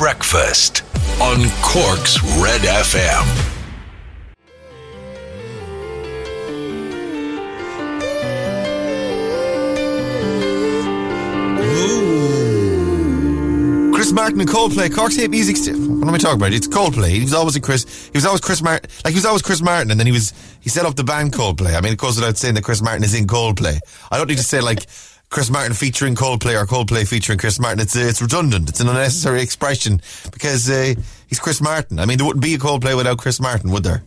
Breakfast on Cork's Red FM. Chris Martin and Coldplay, Cork's hit music. St- what am I talking about? It's Coldplay. He was always a Chris. He was always Chris Martin. Like he was always Chris Martin, and then he was he set up the band Coldplay. I mean, it goes without saying that Chris Martin is in Coldplay. I don't need to say like Chris Martin featuring Coldplay or Coldplay featuring Chris Martin. It's uh, it's redundant. It's an unnecessary expression because uh, he's Chris Martin. I mean, there wouldn't be a Coldplay without Chris Martin, would there?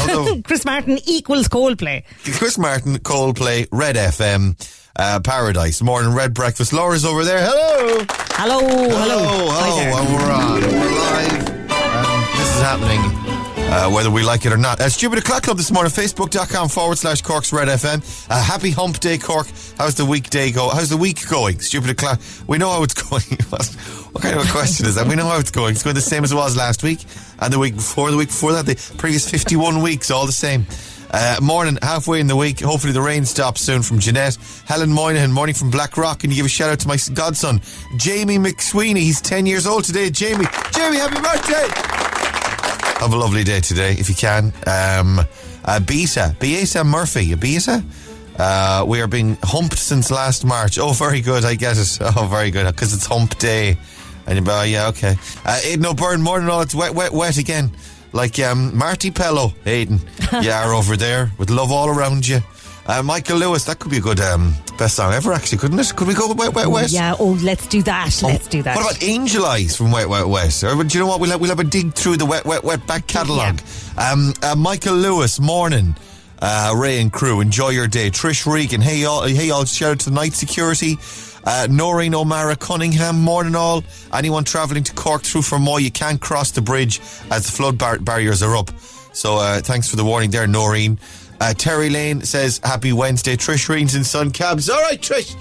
Although Chris Martin equals Coldplay. Chris Martin, Coldplay, Red FM. Uh, Paradise, morning red breakfast. Laura's over there. Hello. Hello, hello. Hello, Hi hello, and we're on. We're live. Um, this is happening, uh, whether we like it or not. Uh, Stupid O'Clock Club this morning, facebook.com forward slash Cork's Red FM. Uh, happy Hump Day, Cork. How's the weekday go? How's the week going? Stupid O'Clock. We know how it's going. what kind of a question is that? We know how it's going. It's going the same as it was last week and the week before, the week before that, the previous 51 weeks, all the same. Uh, morning, halfway in the week. Hopefully the rain stops soon from Jeanette. Helen Moynihan, morning from Black Rock. And you give a shout out to my godson, Jamie McSweeney. He's 10 years old today. Jamie, Jamie, happy birthday! Have a lovely day today, if you can. Um, uh, Beta, Beata Murphy, Beata? Uh, we are being humped since last March. Oh, very good. I get it. Oh, very good. Because it's hump day. And uh, yeah, okay. Uh, Aidan O'Byrne, more than all, it's wet, wet, wet again. Like um, Marti Pellow, Aidan. you are over there with love all around you. Uh, Michael Lewis, that could be a good um, best song ever, actually, couldn't it? Could we go with Wet, Wet, Wet? Yeah, oh, let's do that. Let's do that. What about Angel Eyes from Wet Wet Wet? Or, do you know what? We'll have, we'll have a dig through the Wet Wet Wet back catalogue. Um, uh, Michael Lewis, morning. Uh, Ray and crew, enjoy your day. Trish Regan, hey all, hey all, shout out to night security. Uh, Noreen O'Mara Cunningham, morning all. Anyone travelling to Cork through Fermoy, you can't cross the bridge as the flood bar- barriers are up. So uh, thanks for the warning there, Noreen. Uh, Terry Lane says, Happy Wednesday. Trish Regan's in Sun Cabs. All right, Trish.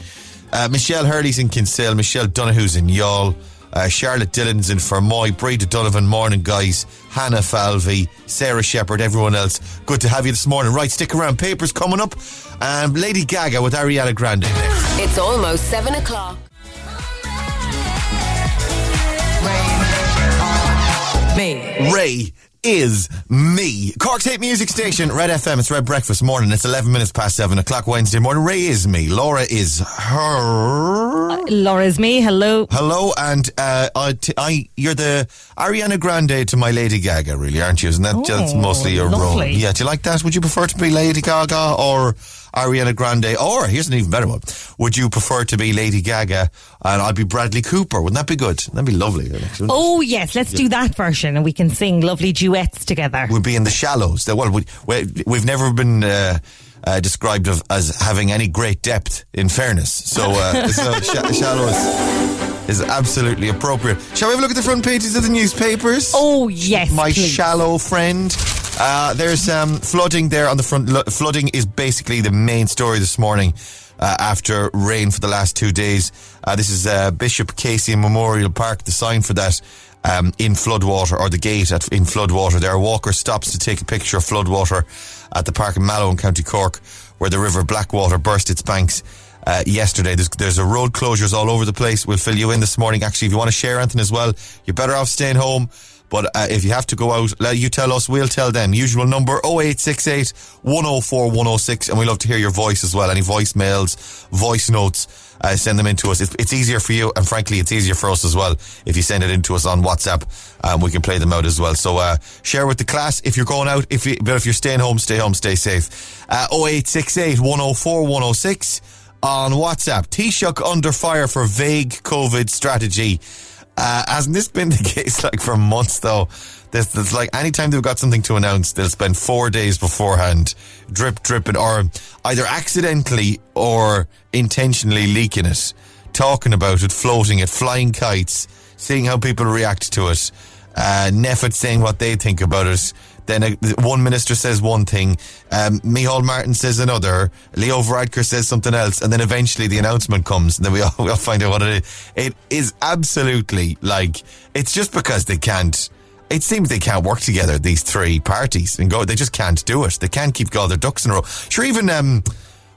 Uh, Michelle Hurley's in Kinsale. Michelle Donahue's in Youghal. Uh, Charlotte Dillon's in Fermoy. Breda Donovan, morning, guys. Hannah Falvey, Sarah Shepherd, everyone else. Good to have you this morning. Right, stick around. Papers coming up. Um, Lady Gaga with Ariana Grande next. It's almost seven o'clock. Ray is me. Cork's hit music station, Red FM. It's Red Breakfast morning. It's 11 minutes past 7 o'clock Wednesday morning. Ray is me. Laura is her. Laura's me. Hello. Hello, and uh, I, t- I, you're the Ariana Grande to my Lady Gaga, really, aren't you? Isn't that that's Oh, mostly your role? Yeah, do you like that? Would you prefer to be Lady Gaga or Ariana Grande? Or here's an even better one: Would you prefer to be Lady Gaga and I'd be Bradley Cooper? Wouldn't that be good? That'd be lovely. actually. Oh, yes, let's do that version and we can sing lovely duets together. We'd be in the shallows. Well, we, we, we've never been. Uh, uh, described of, as having any great depth, in fairness. So, uh, so sh- shallows is absolutely appropriate. Shall we have a look at the front pages of the newspapers? Oh, yes. my please. shallow friend. Uh, there's um, flooding there on the front. Lo- flooding is basically the main story this morning uh, after rain for the last two days. Uh, this is uh, Bishop Casey Memorial Park, the sign for that. Um, in floodwater, or the gate at, in floodwater, there. A walker stops to take a picture of floodwater at the park in Mallow in County Cork, where the River Blackwater burst its banks uh, yesterday. There's, there's a road closures all over the place. We'll fill you in this morning. Actually, if you want to share anything as well, you're better off staying home. But uh, if you have to go out, let you tell us, we'll tell them. Usual number 0868 104 106. And we love to hear your voice as well. Any voicemails, voice notes, uh, send them in to us. It's, it's easier for you, and frankly, it's easier for us as well if you send it in to us on WhatsApp. Um, we can play them out as well. So uh, share with the class if you're going out. If you, but if you're staying home, stay home, stay safe. Uh, 0868 104 106 on WhatsApp. Taoiseach under fire for vague COVID strategy. Uh, hasn't this been the case like for months though? There's, there's like anytime they've got something to announce, they'll spend four days beforehand drip, dripping, or either accidentally or intentionally leaking it, talking about it, floating it, flying kites, seeing how people react to it, uh, NPHET saying what they think about it. Then uh, one minister says one thing, um, Micheál Martin says another, Leo Varadkar says something else, and then eventually the announcement comes, and then we all, we all find out what it is. It is absolutely like, it's just because they can't, it seems they can't work together, these three parties, and go, they just can't do it. They can't keep all their ducks in a row. Sure, even, um,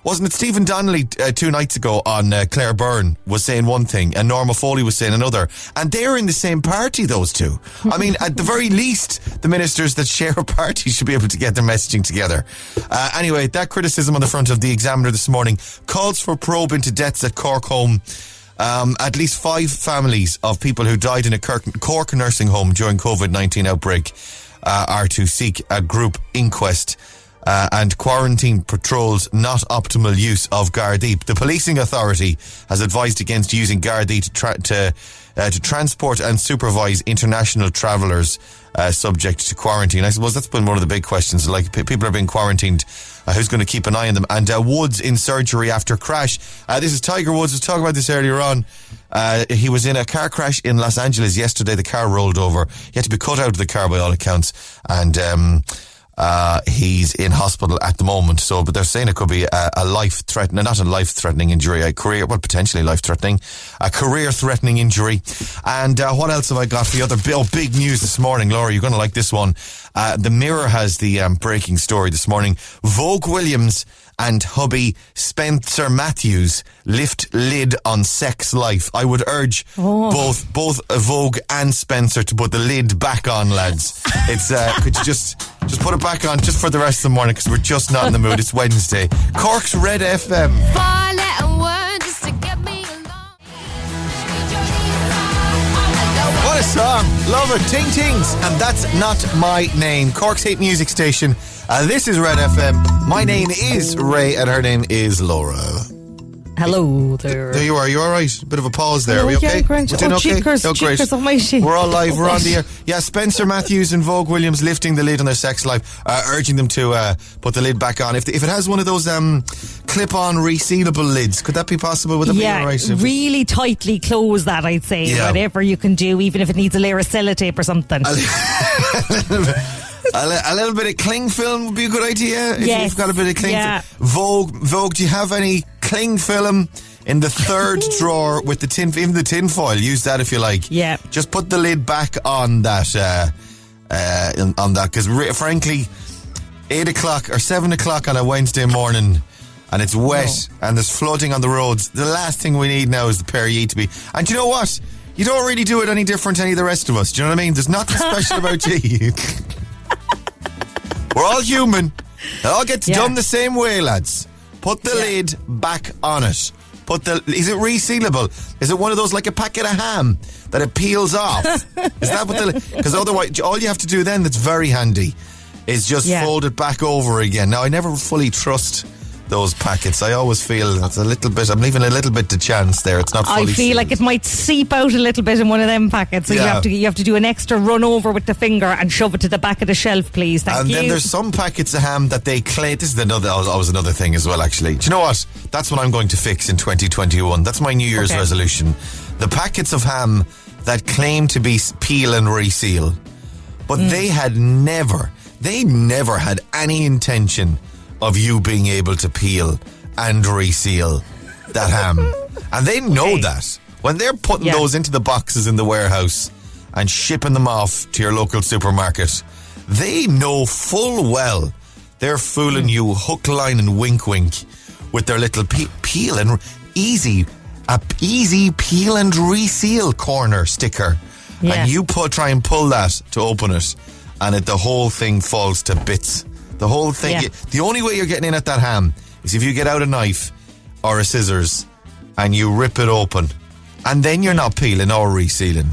Wasn't it Stephen Donnelly uh, two nights ago on uh, Claire Byrne was saying one thing and Norma Foley was saying another, and they're in the same party. Those two. I mean, at the very least, the ministers that share a party should be able to get their messaging together. Uh, anyway, that criticism on the front of the Examiner this morning calls for probe into deaths at Cork home. Um, at least five families of people who died in a Cork, nursing home during COVID nineteen outbreak uh, are to seek a group inquest uh, and quarantine patrols not optimal use of Gardaí. The policing authority has advised against using Gardaí to tra- to uh, to transport and supervise international travellers uh, subject to quarantine. I suppose that's been one of the big questions. Like p- people are being quarantined. Uh, who's going to keep an eye on them? And uh, Woods in surgery after crash. Uh, this is Tiger Woods. Was talking about this earlier on. He was in a car crash in Los Angeles yesterday. The car rolled over. He had to be cut out of the car by all accounts. And um, uh, he's in hospital at the moment. So, but they're saying it could be a, a life threatening, not a life threatening injury, a career, well, potentially life threatening, a career threatening injury. And uh, what else have I got for you? Other oh, big news this morning, Laura. You're going to like this one. Uh, the Mirror has the um, breaking story this morning. Vogue Williams and hubby Spencer Matthews lift lid on sex life. I would urge both both Vogue and Spencer to put the lid back on, lads. It's uh, could you just just put it back on just for the rest of the morning because we're just not in the mood. It's Wednesday. Cork's Red FM. Four letter word just to get me along. What a song! Love it. Ting Tings. And that's not my name. Cork's Hate Music Station. Uh, this is Red FM. My name is Ray and her name is Laura. Hello there. There you are. You all right? Bit of a pause there. Oh, are we yeah, okay? great. We're doing Oh, okay? cheekers, oh, great. cheekers almighty. We're all live. We're on the air. Yeah, Spencer Matthews and Vogue Williams lifting the lid on their sex life, uh, urging them to uh, put the lid back on. If, if it has one of those um, clip-on resealable lids, could that be possible? Would that be Yeah, right? Really tightly close that, I'd say. Yeah. Whatever you can do, even if it needs a layer of sellotape or something. a, li- a little bit of cling film would be a good idea. If Yes. you've got a bit of cling Yeah. film. Vogue, Vogue, do you have any cling film in the third drawer with the tin, even the tin foil? Use that if you like. Yeah. Just put the lid back on that, uh, uh, on that, because re- frankly, eight o'clock or seven o'clock on a Wednesday morning. And it's wet and there's flooding on the roads. The last thing we need now is the pair of ye to be. And you know what? You don't really do it any different to any of the rest of us. Do you know what I mean? There's nothing special about you. We're all human. It all gets Yeah. done the same way, lads. Put the Yeah. lid back on it. Put the. Is it resealable? Is it one of those like a packet of ham that it peels off? is that what the? Because otherwise, all you have to do then that's very handy is just Yeah. fold it back over again. Now, I never fully trust those packets. I always feel that's a little bit. I'm leaving a little bit to chance there. It's not. I feel sealed. like it might seep out a little bit in one of them packets, so you have to you have to do an extra run over with the finger and shove it to the back of the shelf, please. Thank and you. then there's some packets of ham that they claim. This is another. Was another thing as well. Actually, do you know what? That's what I'm going to fix in 2021. That's my New Year's Okay. resolution. The packets of ham that claim to be peel and reseal, but Mm. they had never, they never had any intention of you being able to peel and reseal that ham, and they know Okay. that when they're putting Yeah. those into the boxes in the warehouse and shipping them off to your local supermarket, they know full well they're fooling you hook, line, and wink, wink with their little pe- peel and easy, a easy peel and reseal corner sticker, Yeah. and you try and pull that to open it, and it, the whole thing falls to bits. The whole thing. Yeah. The only way you're getting in at that ham is if you get out a knife or a scissors and you rip it open, and then you're not peeling or resealing.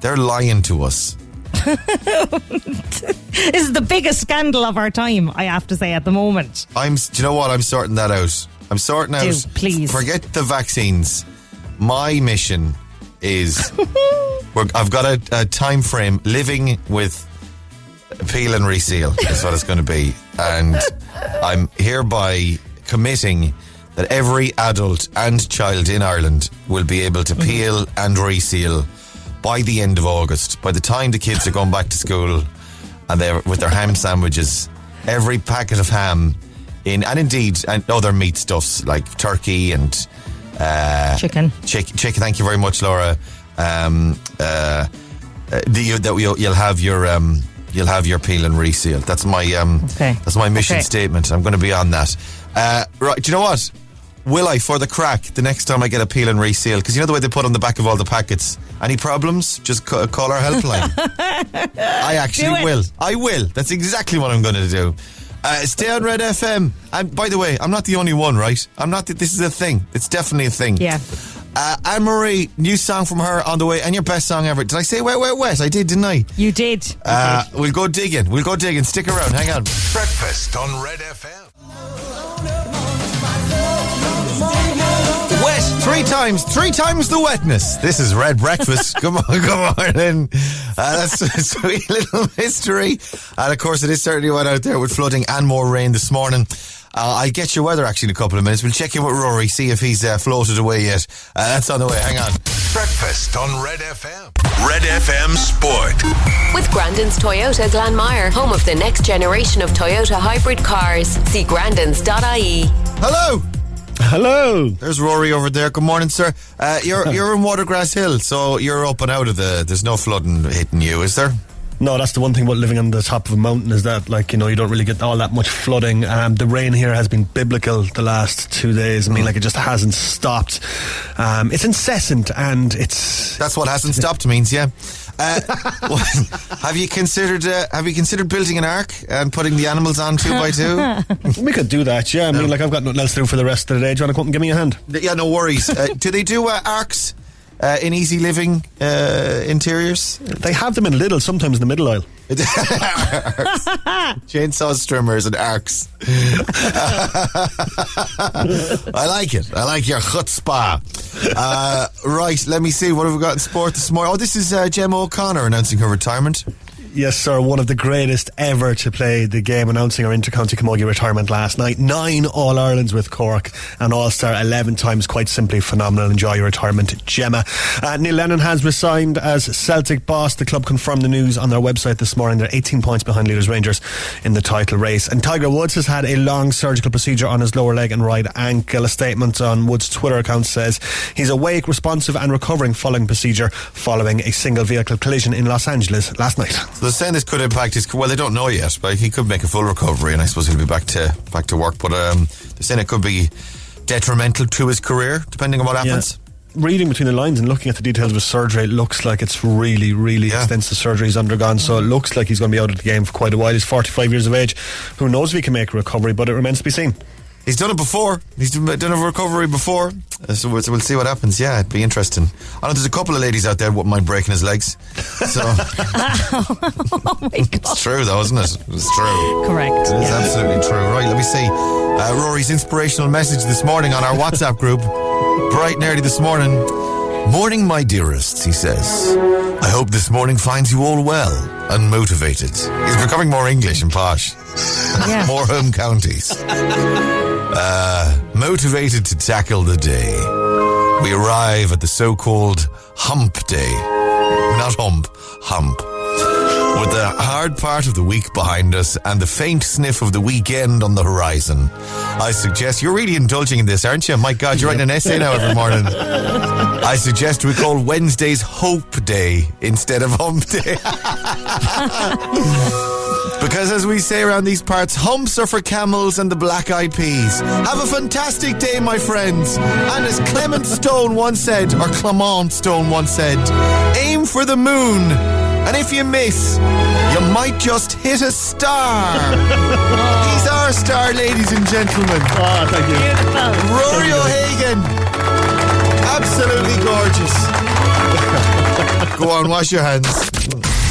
They're lying to us. this is the biggest scandal of our time, I have to say, at the moment. I'm. Do you know what? I'm sorting that out. I'm sorting out. Do, please. Forget the vaccines. My mission is. we're, I've got a, a time frame living with peel and reseal. Is what it's going to be, and I'm hereby committing that every adult and child in Ireland will be able to peel and reseal by the end of August. By the time the kids are going back to school and they're with their ham sandwiches, every packet of ham in, and indeed, and other meat stuffs like turkey and uh, Chicken. chick, chicken. Thank you very much, Laura. Um, uh, uh, the, that you'll, you'll have your um, you'll have your peel and reseal. That's my um, Okay. that's my mission Okay. statement. I'm going to be on that. Uh, right, do you know what? Will I, for the crack, the next time I get a peel and reseal? Because you know the way they put on the back of all the packets. Any problems? Just ca- call our helpline. I actually will. I will. That's exactly what I'm going to do. Uh, stay on Red FM. And by the way, I'm not the only one, right? I'm not. The, this is a thing. It's definitely a thing. Yeah. Uh, Anne Marie, new song from her on the way, and your best song ever. Did I say wet, wet, wet? I did, didn't I? You did. You Uh, did. we'll go digging. We'll go digging. Stick around. Hang on. Breakfast on Red FM. Wet three times, three times the wetness. This is Red Breakfast. Come on, come on in. Uh, that's a sweet little mystery. And of course, it is certainly wet out there with flooding and more rain this morning. Uh, I'll get your weather actually in a couple of minutes. We'll check in with Rory, see if he's uh, floated away yet. Uh, that's on the way. Hang on. Breakfast on Red FM. Red FM Sport. With Grandin's Toyota Glanmire, home of the next generation of Toyota hybrid cars. See grandins.ie. Hello. Hello. There's Rory over there. Good morning, sir. Uh, you're you're in Watergrass Hill, so you're up and out of the. There's no flooding hitting you, is there? No, that's the one thing about living on the top of a mountain is that, like, you know, you don't really get all that much flooding. Um, the rain here has been biblical the last two days. I mean, like, it just hasn't stopped. Um, it's incessant and it's. That's what hasn't stopped means, yeah. Uh, have you considered uh, Have you considered building an ark and putting the animals on two by two? We could do that, yeah. I mean, like, I've got nothing else to do for the rest of the day. Do you want to come and give me a hand? yeah, no worries. Uh, do they do uh, arks uh, in easy living uh, interiors? They have them in Lidl, sometimes in the middle aisle. Chainsaw trimmers and arks. I like it. I like your chutzpah. Uh, right, let me see. What have we got in sport this morning? Oh, this is uh, Gemma O'Connor announcing her retirement. Yes, sir. One of the greatest ever to play the game, announcing her intercounty camogie retirement last night. Nine All Irelands with Cork, and All Star eleven times. Quite simply phenomenal. Enjoy your retirement, Gemma. Uh, Neil Lennon has resigned as Celtic boss. The club confirmed the news on their website this morning. They're 18 points behind leaders Rangers in the title race. And Tiger Woods has had a long surgical procedure on his lower leg and right ankle. A statement on Woods' Twitter account says he's awake, responsive, and recovering following procedure following a single vehicle collision in Los Angeles last night. So they're saying this could impact his. Well, they don't know yet, but he could make a full recovery, and I suppose he'll be back to back to work. But um, they're saying it could be detrimental to his career, depending on what happens. Reading between the lines and looking at the details of his surgery, it looks like it's really, really Yeah. extensive surgery he's undergone. So it looks like he's going to be out of the game for quite a while. He's 45 years of age. Who knows if he can make a recovery, but it remains to be seen. He's done it before. He's done a recovery before, Uh, so we'll, so we'll see what happens. Yeah, it'd be interesting. I know there's a couple of ladies out there who wouldn't mind breaking his legs. So oh my God. it's true, though, isn't it? It's true. Correct. It is Yeah. absolutely true. Right, let me see. Uh, Rory's inspirational message this morning on our WhatsApp group, bright and early this morning. Morning, my dearests, he says. I hope this morning finds you all well and motivated. He's becoming more English and posh. Yeah. more home counties. Uh, motivated to tackle the day. We arrive at the so-called hump day. Not hump, hump. With the hard part of the week behind us and the faint sniff of the weekend on the horizon, I suggest you're really indulging in this, aren't you? My God, you're writing an essay now every morning. I suggest we call Wednesday's Hope Day instead of Hump Day. Because as we say around these parts, humps are for camels and the black eyed peas. Have a fantastic day, my friends. And as Clement Stone once said, or Clement Stone once said, aim for the moon. And if you miss, you might just hit a star. He's our star, ladies and gentlemen. Oh, thank you. Beautiful. Rory O'Hagan. Absolutely gorgeous. Go on, wash your hands.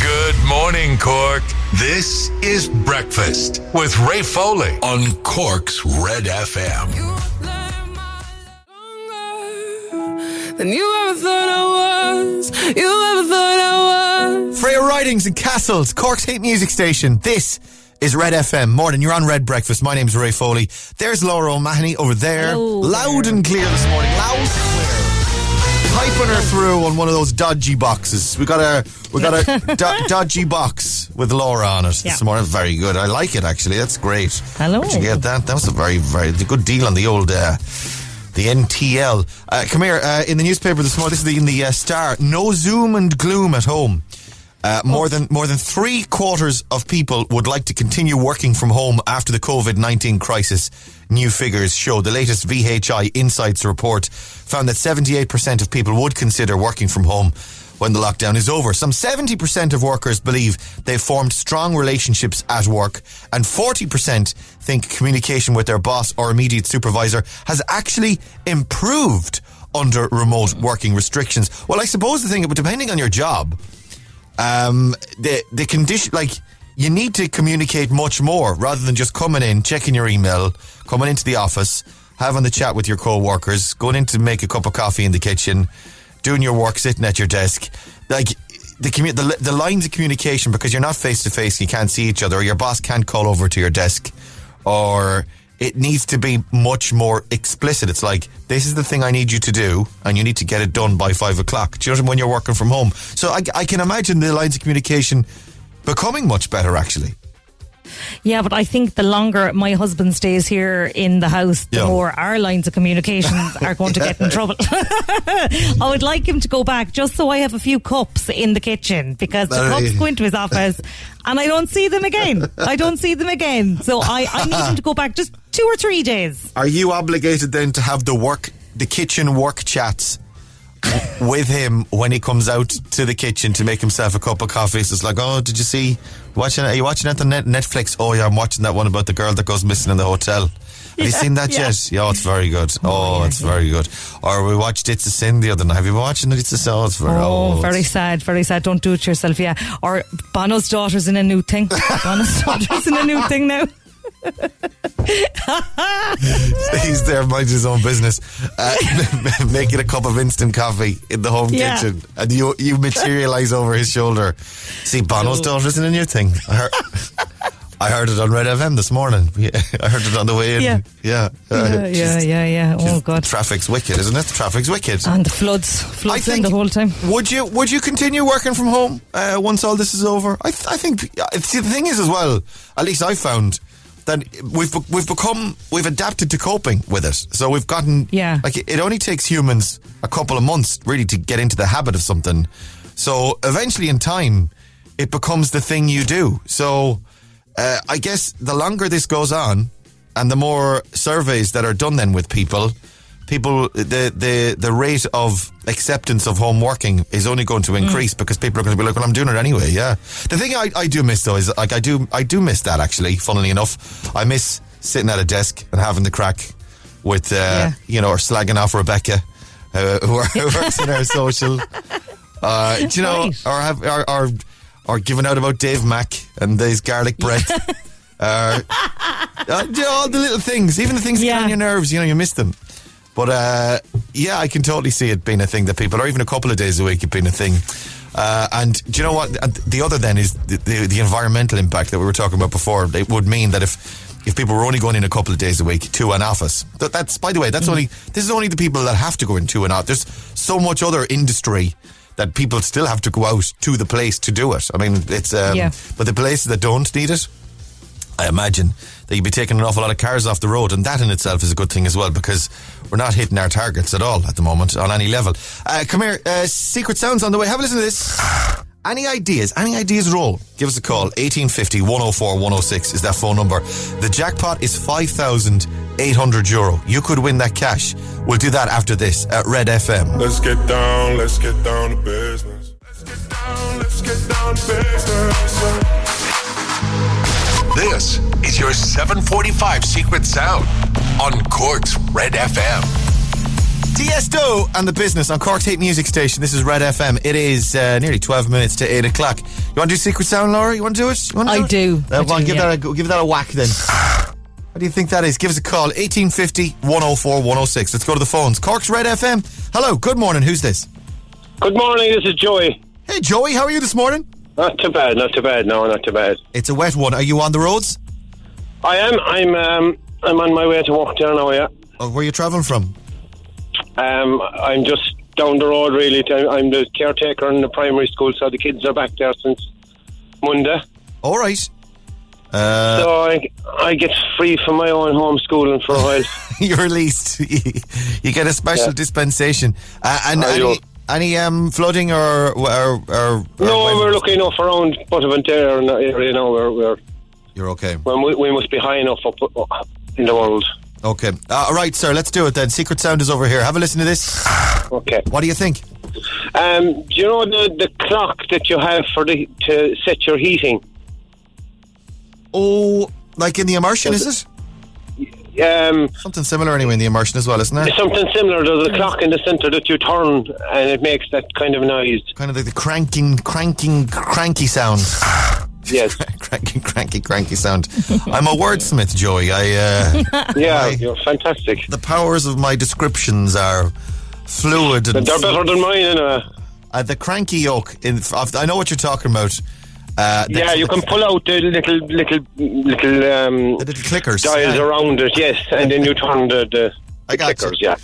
Good morning, Cork. This is Breakfast with Ray Foley on Cork's Red FM. Than you ever thought I was. You ever thought I Freya Ridings and Castles, Cork's hit music station. This is Red FM. Morning, you're on Red Breakfast. My name's Ray Foley. There's Laura O'Mahony over there. Hello loud and clear this morning. Loud and clear. Piping her through on one of those dodgy boxes. We got a we got a do- dodgy box with Laura on it this Yeah. morning. Very good. I like it actually. That's great. Hello. Where'd you get that? That was a very very a good deal on the old. Uh, the NTL. Uh, come here. Uh, in the newspaper this morning, this is the, in the uh, Star. No Zoom and gloom at home. Uh, more than more than three quarters of people would like to continue working from home after the COVID nineteen crisis. New figures show the latest VHI Insights report found that seventy eight percent of people would consider working from home when the lockdown is over. Some seventy percent of workers believe they've formed strong relationships at work, and forty percent think communication with their boss or immediate supervisor has actually improved under remote working restrictions. Well, I suppose the thing, but depending on your job um, the the condition like you need to communicate much more rather than just coming in, checking your email, coming into the office, having the chat with your co-workers, going in to make a cup of coffee in the kitchen, doing your work, sitting at your desk. Like the commu- the, the lines of communication because you're not face to face, you can't see each other, your boss can't call over to your desk, or it needs to be much more explicit. It's like, this is the thing I need you to do, and you need to get it done by five o'clock. Do you know what I mean? When you're working from home. So I, I can imagine the lines of communication becoming much better, actually. Yeah, but I think the longer my husband stays here in the house, the Yeah. more our lines of communication are going to get in trouble. I would like him to go back just so I have a few cups in the kitchen because the cups go into his office and I don't see them again. I don't see them again. So I, I need him to go back just two or three days. Are you obligated then to have the work, the kitchen work chats with him when he comes out to the kitchen to make himself a cup of coffee? So it's like, oh, did you see? Watching? Are you watching it on net, Netflix? Oh yeah, I'm watching that one about the girl that goes missing in the hotel. Have you seen that yeah. yet? Yeah, it's very good. Oh, oh, yeah, it's yeah. very good. Or we watched It's a Sin the other night. Have you been watching it? It's a Sin. Oh, it's very, Oh, very sad, very sad. Don't do it yourself, yeah. Or Bono's daughter's in a new thing. Bono's daughter's in a new thing now. He's there minding his own business, uh, making a cup of instant coffee in the home Yeah. kitchen, and you you materialize over his shoulder. See, Bono's daughter isn't a new thing. I heard, I heard it on Red FM this morning. I heard it on the way in. Yeah. yeah, Uh, Yeah, yeah, yeah, yeah. Oh, God. Traffic's wicked, isn't it? Traffic's wicked. And the floods, floods in the whole time. Would you would you continue working from home uh, once all this is over? I, th- I think. uh, See, the thing is as well. At least I found that we've we've become we've adapted to coping with it. So we've gotten Yeah. Like it, it only takes humans a couple of months really to get into the habit of something. So eventually, in time, it becomes the thing you do. So uh, I guess the longer this goes on, and the more surveys that are done then with people, people the the the rate of acceptance of home working is only going to increase because people are going to be like, well, I'm doing it anyway. Yeah. The thing I, I do miss though is like I do I do miss that actually. Funnily enough, I miss sitting at a desk and having the crack with uh, Yeah. you know or slagging off Rebecca, uh, who, are- who works in our social. Uh, do you know, Right. or have or, or or giving out about Dave Mack and his garlic bread. uh, uh, you know, all the little things, even the things that get on your nerves, you know, you miss them. But uh, yeah, I can totally see it being a thing that people, or even a couple of days a week, it being a thing. Uh, and do you know what? The other then is the, the, the environmental impact that we were talking about before. It would mean that if if people were only going in a couple of days a week to an office, that, that's by the way, that's only this is only the people that have to go into an office. There's so much other industry that people still have to go out to the place to do it. I mean, it's um, Yeah. but the places that don't need it, I imagine that you'd be taking an awful lot of cars off the road, and that in itself is a good thing as well because we're not hitting our targets at all at the moment on any level. Uh, come here, uh, Secret Sounds on the way. Have a listen to this. Any ideas? Any ideas roll? Give us a call. 1850 104 106 is that phone number. The jackpot is 5,800 euro. You could win that cash. We'll do that after this at Red FM. Let's get down, let's get down to business. Let's get down, let's get down to business. This is your 745 Secret Sound on Cork's Red FM. Tiesto and the business on Cork's Hate Music Station. This is Red FM. It is uh, nearly 12 minutes to 8 o'clock. You want to do Secret Sound, Laura? You want to do it? You want to I it? do. Uh, I go on, do, give, yeah. that a, give that a whack then. What do you think that is? Give us a call. 1850 104 106. Let's go to the phones. Cork's Red FM. Hello, good morning. Who's this? Good morning, this is Joey. Hey, Joey, how are you this morning? Not too bad, not too bad, no, not too bad. It's a wet one. Are you on the roads? I am, I'm, um, I'm on my way to work down now, yeah. Or where are you travelling from? Um, I'm just down the road, really. I'm the caretaker in the primary school, so the kids are back there since Monday. All right. Uh, so I, I get free from my own homeschooling for a while. you're released. you get a special Yeah. dispensation. Uh, and I any, um, flooding or or, or, or No, when- we're lucky enough around Bonaventure and that area now. We're, we're You're okay. well, we, we must be high enough up up in the world. Okay. Uh, all right, sir. Let's do it then. Secret sound is over here. Have a listen to this. Okay. What do you think? Um, do you know the the clock that you have for the to set your heating? Oh, like in the immersion, is it? Um, Something similar anyway in the immersion as well, isn't there? something similar. There's a clock in the centre that you turn, and it makes that kind of noise. Kind of like the cranking, cranking, cranky sound. Yes. cranky, cranky, cranky sound. I'm a wordsmith, Joey. I uh, Yeah, my- you're fantastic. the powers of my descriptions are fluid and They're better than mine, anyway. uh, the cranky yoke. In, I know what you're talking about. Uh, Yeah, you can pull out the little little little um, the little clickers. dials Yeah. around it, yes, and then you turn the the, the got you. clickers. Yeah,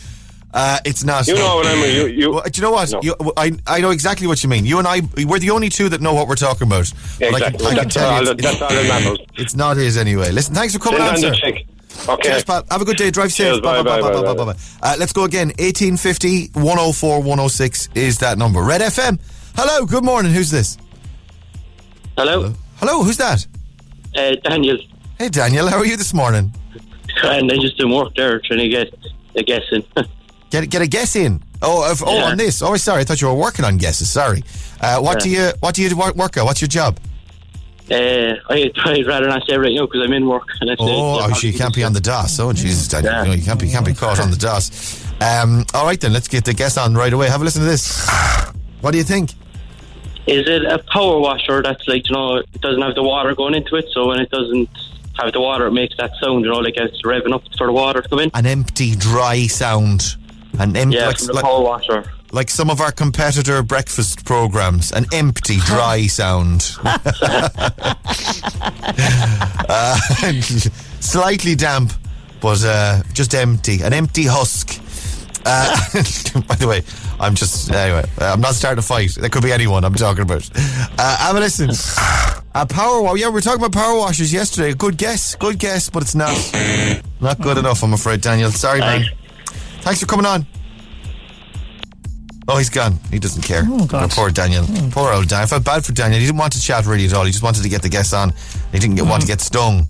Uh, it's not. you know what I mean. You you. Well, do you know what? No. You, I, I know exactly what you mean. You and I, we're the only two that know what we're talking about. But I can- Exactly. I That's tell all you it's, that's all matters. it's not his anyway. Listen, thanks for coming on, sir. Okay. Cheers, pal. Have a good day. Drive safe. Cheers, bye, bye, bye, bye, bye. Uh, let's go again. 1850 104 106 is that number. Red FM. Hello. Good morning. Who's this? Hello, Hello. Who's that? uh, Daniel. Hey, Daniel. How are you this morning? And I just doing work there, trying to get a guess in. Get get a guess in. Oh, if, oh, Yeah. on this. Oh, sorry. I thought you were working on guesses. Sorry. Uh, what Yeah. do you What do you work, at? What's your job? uh, I, I'd rather not say right now because I'm in work. And I Oh, oh, you can't be on the DOS. Oh, Jesus, Daniel. Yeah. You, can't be, you can't be caught on the DOS. Um, all right, then. Let's get the guess on right away. Have a listen to this. What do you think? Is it a power washer that's like, you know, it doesn't have the water going into it, so when it doesn't have the water, it makes that sound, you know, like it's revving up for the water to come in? An empty, dry sound. An empty, Yeah, like, from the like, power washer. like some of our competitor breakfast programs. An empty, dry sound. uh, slightly damp, but uh, just empty. An empty husk. Uh, by the way, I'm just anyway. uh, I'm not starting a fight. That could be anyone I'm talking about. Uh, a listen. A power wash. Yeah, we were talking about power washers yesterday. Good guess. Good guess, but it's not not good enough. I'm afraid, Daniel. Sorry, man. Thanks for coming on. Oh, he's gone. He doesn't care. Oh. Poor Daniel. Poor old Daniel. I felt bad for Daniel. He didn't want to chat really at all. He just wanted to get the guests on. He didn't get, Mm. want to get stung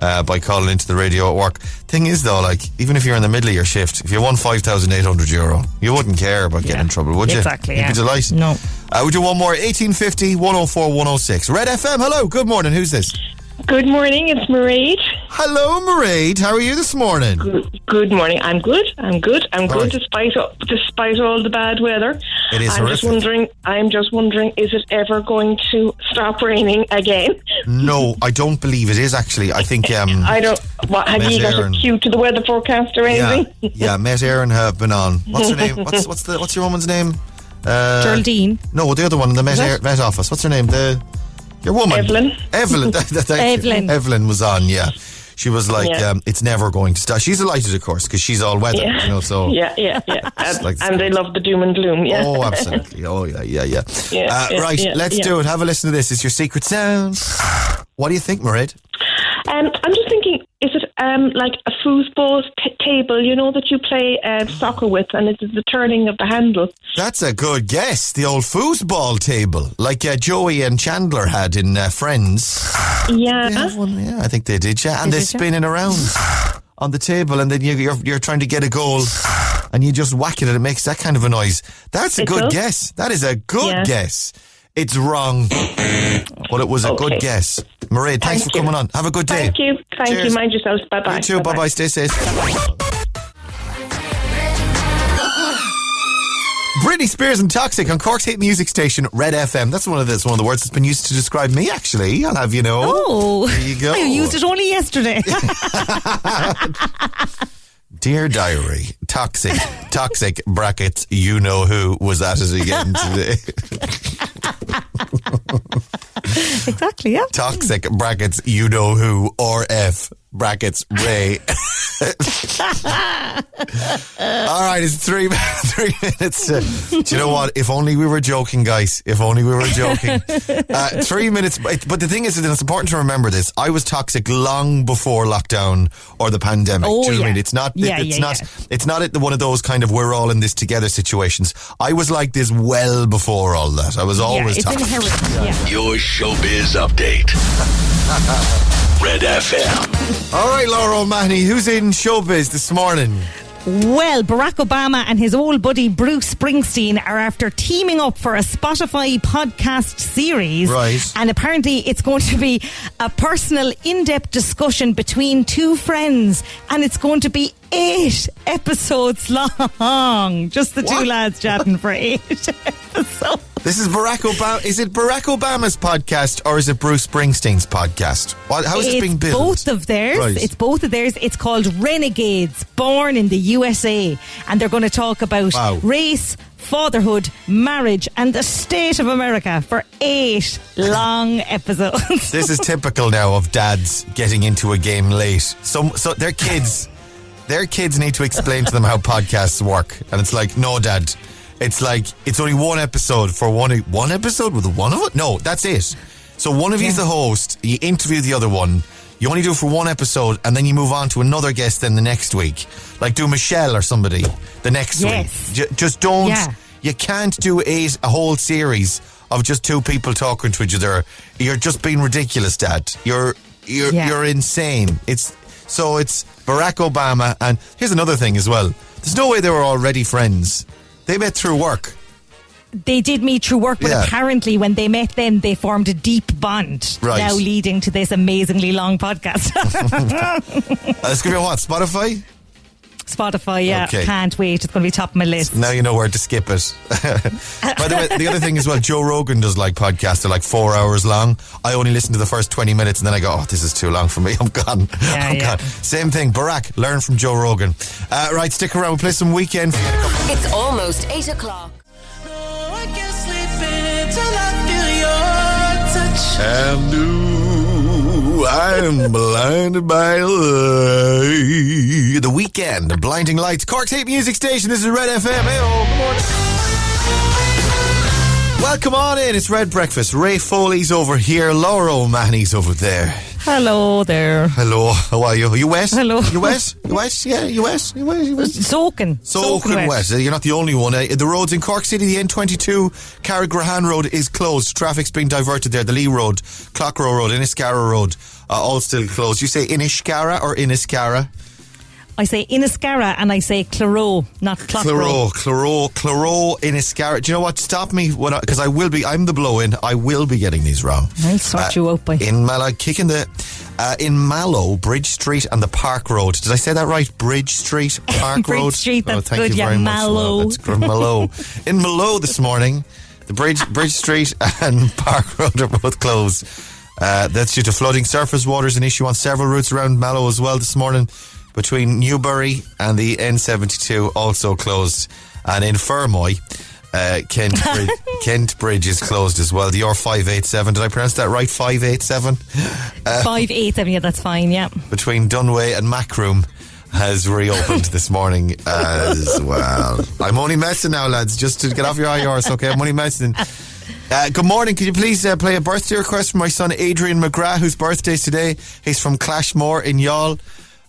uh, by calling into the radio at work. Thing is, though, like even if you're in the middle of your shift, if you won five thousand eight hundred euro, you wouldn't care about getting Yeah. in trouble, would you? Exactly, You'd yeah. be delighted. No. Uh, we do one more. 1850 104 106. Red FM. Hello. Good morning. Who's this? Good morning, it's Mairead. Hello, Mairead. How are you this morning? Good, good morning. I'm good. I'm good. I'm good Right. despite despite all the bad weather. It is I'm just wondering. I'm just wondering, is it ever going to stop raining again? No, I don't believe it is actually. I think um, I don't. What have Met you got Aaron. a cue to the weather forecast or yeah, anything? yeah. Met Éireann have been on. What's her name? What's what's the what's your woman's name? Uh, Geraldine. No, the other one in the Met, Air- Met office. What's her name? The your woman. Evelyn. Evelyn. That- that- you. Evelyn. Evelyn was on. Yeah. She was like, Yeah. um, "It's never going to stop." She's delighted, of course, because she's all weather, Yeah. you know. So, yeah, yeah, yeah. And, like- and they love the doom and gloom. Yeah. oh, absolutely. Oh, yeah, yeah, yeah. Yeah, uh, yeah, right, yeah, let's yeah. do it. Have a listen to this. It's your secret sound. What do you think, Mairead? Um, I'm just thinking, is it um, like a foosball t- table, you know, that you play uh, soccer with, and it is the turning of the handle? That's a good guess. The old foosball table, like uh, Joey and Chandler had in uh, Friends. Yeah. They have one, yeah, I think they did, yeah. And They yeah. spinning around on the table, and then you, you're you're trying to get a goal, and you just whack it, and it makes that kind of a noise. That's a It good does. guess. That is a good Yeah. guess. It's wrong, but it was a good guess. Mairead, thanks Thank for you. coming on. Have a good day. Thank you. Thank Cheers. you. Mind yourselves. Bye bye. You too. Bye bye. Stay safe. Britney Spears and Toxic on Cork's hit music station Red FM. That's one of the, that's one of the words that's been used to describe me. Actually, I'll have you know. Oh, there you go. I used it only yesterday. Dear diary, toxic, toxic brackets. You know who was at it again today. exactly, yeah. toxic brackets. You know who or F. brackets Ray. All right, it's three three minutes. Uh, do you know what? If only we were joking, guys. If only we were joking. Uh, three minutes. But but the thing is, that it's important to remember this. I was toxic long before lockdown or the pandemic. Oh, do you know what I mean? It's not. Yeah, it's yeah, not. yeah. It's not at the- one of those kind of we're all in this together situations. I was like this well before all that. I was always it's toxic. inherent. Yeah. Your showbiz update. Red FM. All right, Laura O'Mahony, who's in showbiz this morning? Well, Barack Obama and his old buddy Bruce Springsteen are after teaming up for a Spotify podcast series. Right. And apparently it's going to be a personal, in depth discussion between two friends. And it's going to be eight episodes long. Just the two lads chatting for eight episodes. This is Barack Obama. Is it Barack Obama's podcast or is it Bruce Springsteen's podcast? What, how is it's it being built? both of theirs. Right. It's both of theirs. It's called Renegades, born in the USA, and they're going to talk about Wow. race, fatherhood, marriage, and the state of America for eight long episodes. This is typical now of dads getting into a game late. So, so their kids, their kids need to explain to them how podcasts work, and it's like, no, dad. It's like it's only one episode for one one episode with one of it. No, that's it. So one of you's the host. You interview the other one. You only do it for one episode, and then you move on to another guest. Then the next week, like do Michelle or somebody the next Yes. week. J- just don't. Yeah. You can't do eight a whole series of just two people talking to each other. You're just being ridiculous, Dad. You're you're Yeah. you're insane. It's so it's Barack Obama, and here's another thing as well. There's no way they were already friends. They met through work. they did meet through work, but Yeah. apparently when they met then they formed a deep bond, Right. now leading to this amazingly long podcast. Uh, it's gonna be on what Spotify. Spotify, yeah, Okay. can't wait. It's going to be top of my list. Now you know where to skip it. By the way, the other thing as well, Joe Rogan does like podcasts. They're like four hours long. I only listen to the first 20 minutes and then I go, oh, this is too long for me. I'm gone. Yeah, I'm yeah. gone. Same thing. Barack, learn from Joe Rogan. Uh, right, stick around. We'll play some Weeknd. It's almost 8 o'clock. And ooh, I'm blinded by light. The Weeknd, blinding lights. Cork Tape Music Station. This is Red FM. Hey, oh, good morning. Welcome on in. It's Red Breakfast. Ray Foley's over here. Laura O'Mahony's over there. Hello there. Hello. How are you? You wet? Hello. You wet? You wet? Yeah, you wet? You wet? Soaking. Soaking. Uh, You're not the only one. Uh, the roads in Cork City, the N22, Carrigrohane Road is closed. Traffic's being diverted there. The Lee Road, Cloghroe Road, Inniscarra Road, uh, all still closed. You say Iniscarra or Inniscarra? I say Inniscarra and I say Claro, not. Claro, Claro, Claro, Inniscarra. Do you know what? Stop me because I, will be. I'm the blow-in. I will be getting these wrong. I'll sort you out by. in Mallow, kicking the uh, in Mallow, Bridge Street and the Park Road. Did I say that right? Bridge Street, Park Bridge Road. Street, oh, that's thank good, you yeah, very much. Mallow. That's good. Mallow. in Mallow this morning, the Bridge Bridge Street and Park Road are both closed. Uh, that's due to flooding. Surface water is an issue on several routes around Mallow as well this morning. Between Newbury and the N72, also closed. And in Fermoy, uh, Kent, Bridge, Kent Bridge is closed as well. The R587, did I pronounce that right? 587? Uh, Five eight seven. Yeah, that's fine. Yeah. between Dunway and Macroom has reopened this morning as well. I'm only messing now, lads, just to get off your high horse, okay? I'm only messing. Uh, good morning. Could you please uh, play a birthday request for my son Adrian McGrath, whose birthday is today? He's from Clashmore in Youghal.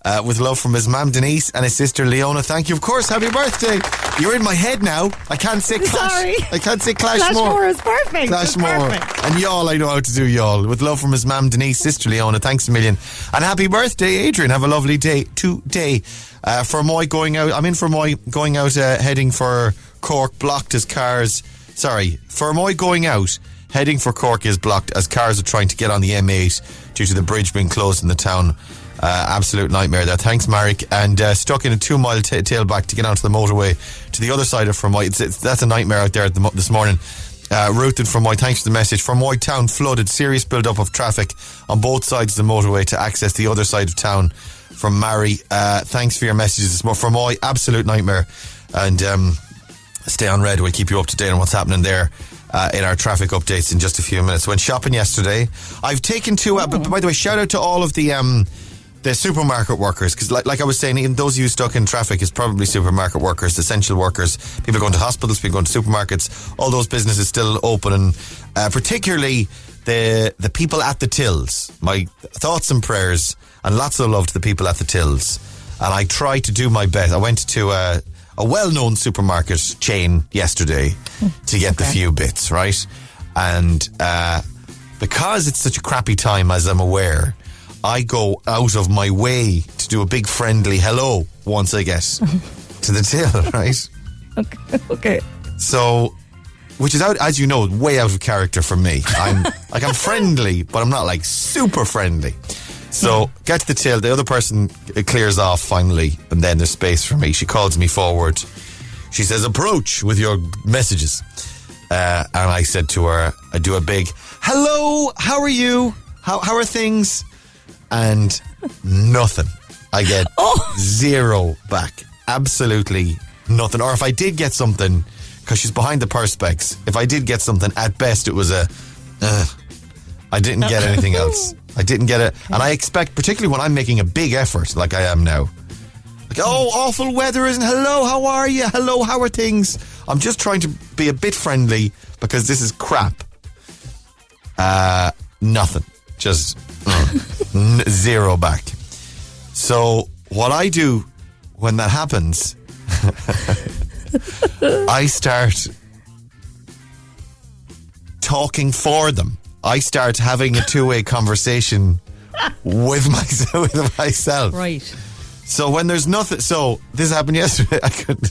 Uh, with love from his mum Denise and his sister Leona. Thank you, of course. Happy birthday! You're in my head now. I can't say Clash. Sorry. I can't say Clashmore. Clashmore is perfect. Clashmore. perfect. And y'all, I know how to do y'all. With love from his mum, Denise, sister Leona. Thanks a million. And happy birthday, Adrian. Have a lovely day today. Uh, Fermoy going out, I'm in Fermoy going out, uh, heading for Cork, blocked as cars. Sorry, Fermoy going out, heading for Cork is blocked as cars are trying to get on the M8 due to the bridge being closed in the town. Uh, absolute nightmare there. Thanks, Marek. And uh, stuck in a two mile t- tailback to get onto the motorway to the other side of Fermoy. It's, it's, that's a nightmare out there the, this morning. Uh, routed from Moy. Thanks for the message. From Fermoy town flooded. Serious build up of traffic on both sides of the motorway to access the other side of town from Mary. Uh, thanks for your messages this morning. Fermoy, absolute nightmare. And um, stay on red. We'll keep you up to date on what's happening there. Uh, in our traffic updates in just a few minutes. Went shopping yesterday. I've taken two. Uh, but by the way, shout out to all of the um, the supermarket workers, because like, like I was saying, even those of you stuck in traffic is probably supermarket workers, essential workers, people going to hospitals, people going to supermarkets, all those businesses still open, and uh, particularly the the people at the tills. My thoughts and prayers and lots of love to the people at the tills. And I try to do my best. I went to a, a well-known supermarket chain yesterday to get the few bits, right? And uh, because it's such a crappy time, as I'm aware, I go out of my way to do a big friendly hello once I get to the till, right? Okay. okay. So, which is out, as you know, way out of character for me. I'm like I'm friendly, but I'm not like super friendly. So get to the till. The other person clears off finally, and then there's space for me. She calls me forward. She says, "Approach with your messages." Uh, and I said to her, "I do a big hello. How are you? How how are things?" And nothing. I get zero back. Absolutely nothing. Or if I did get something, because she's behind the perspex, if I did get something, at best it was a, uh, I didn't get anything else. I didn't get it. And I expect, particularly when I'm making a big effort like I am now, like, oh, awful weather isn't, hello, how are you? Hello, how are things? I'm just trying to be a bit friendly because this is crap. Uh, nothing. Just mm, n- zero back. So what I do when that happens, I start talking for them. I start having a two-way conversation with myself. With myself. Right. So when there's nothing, so this happened yesterday. I could,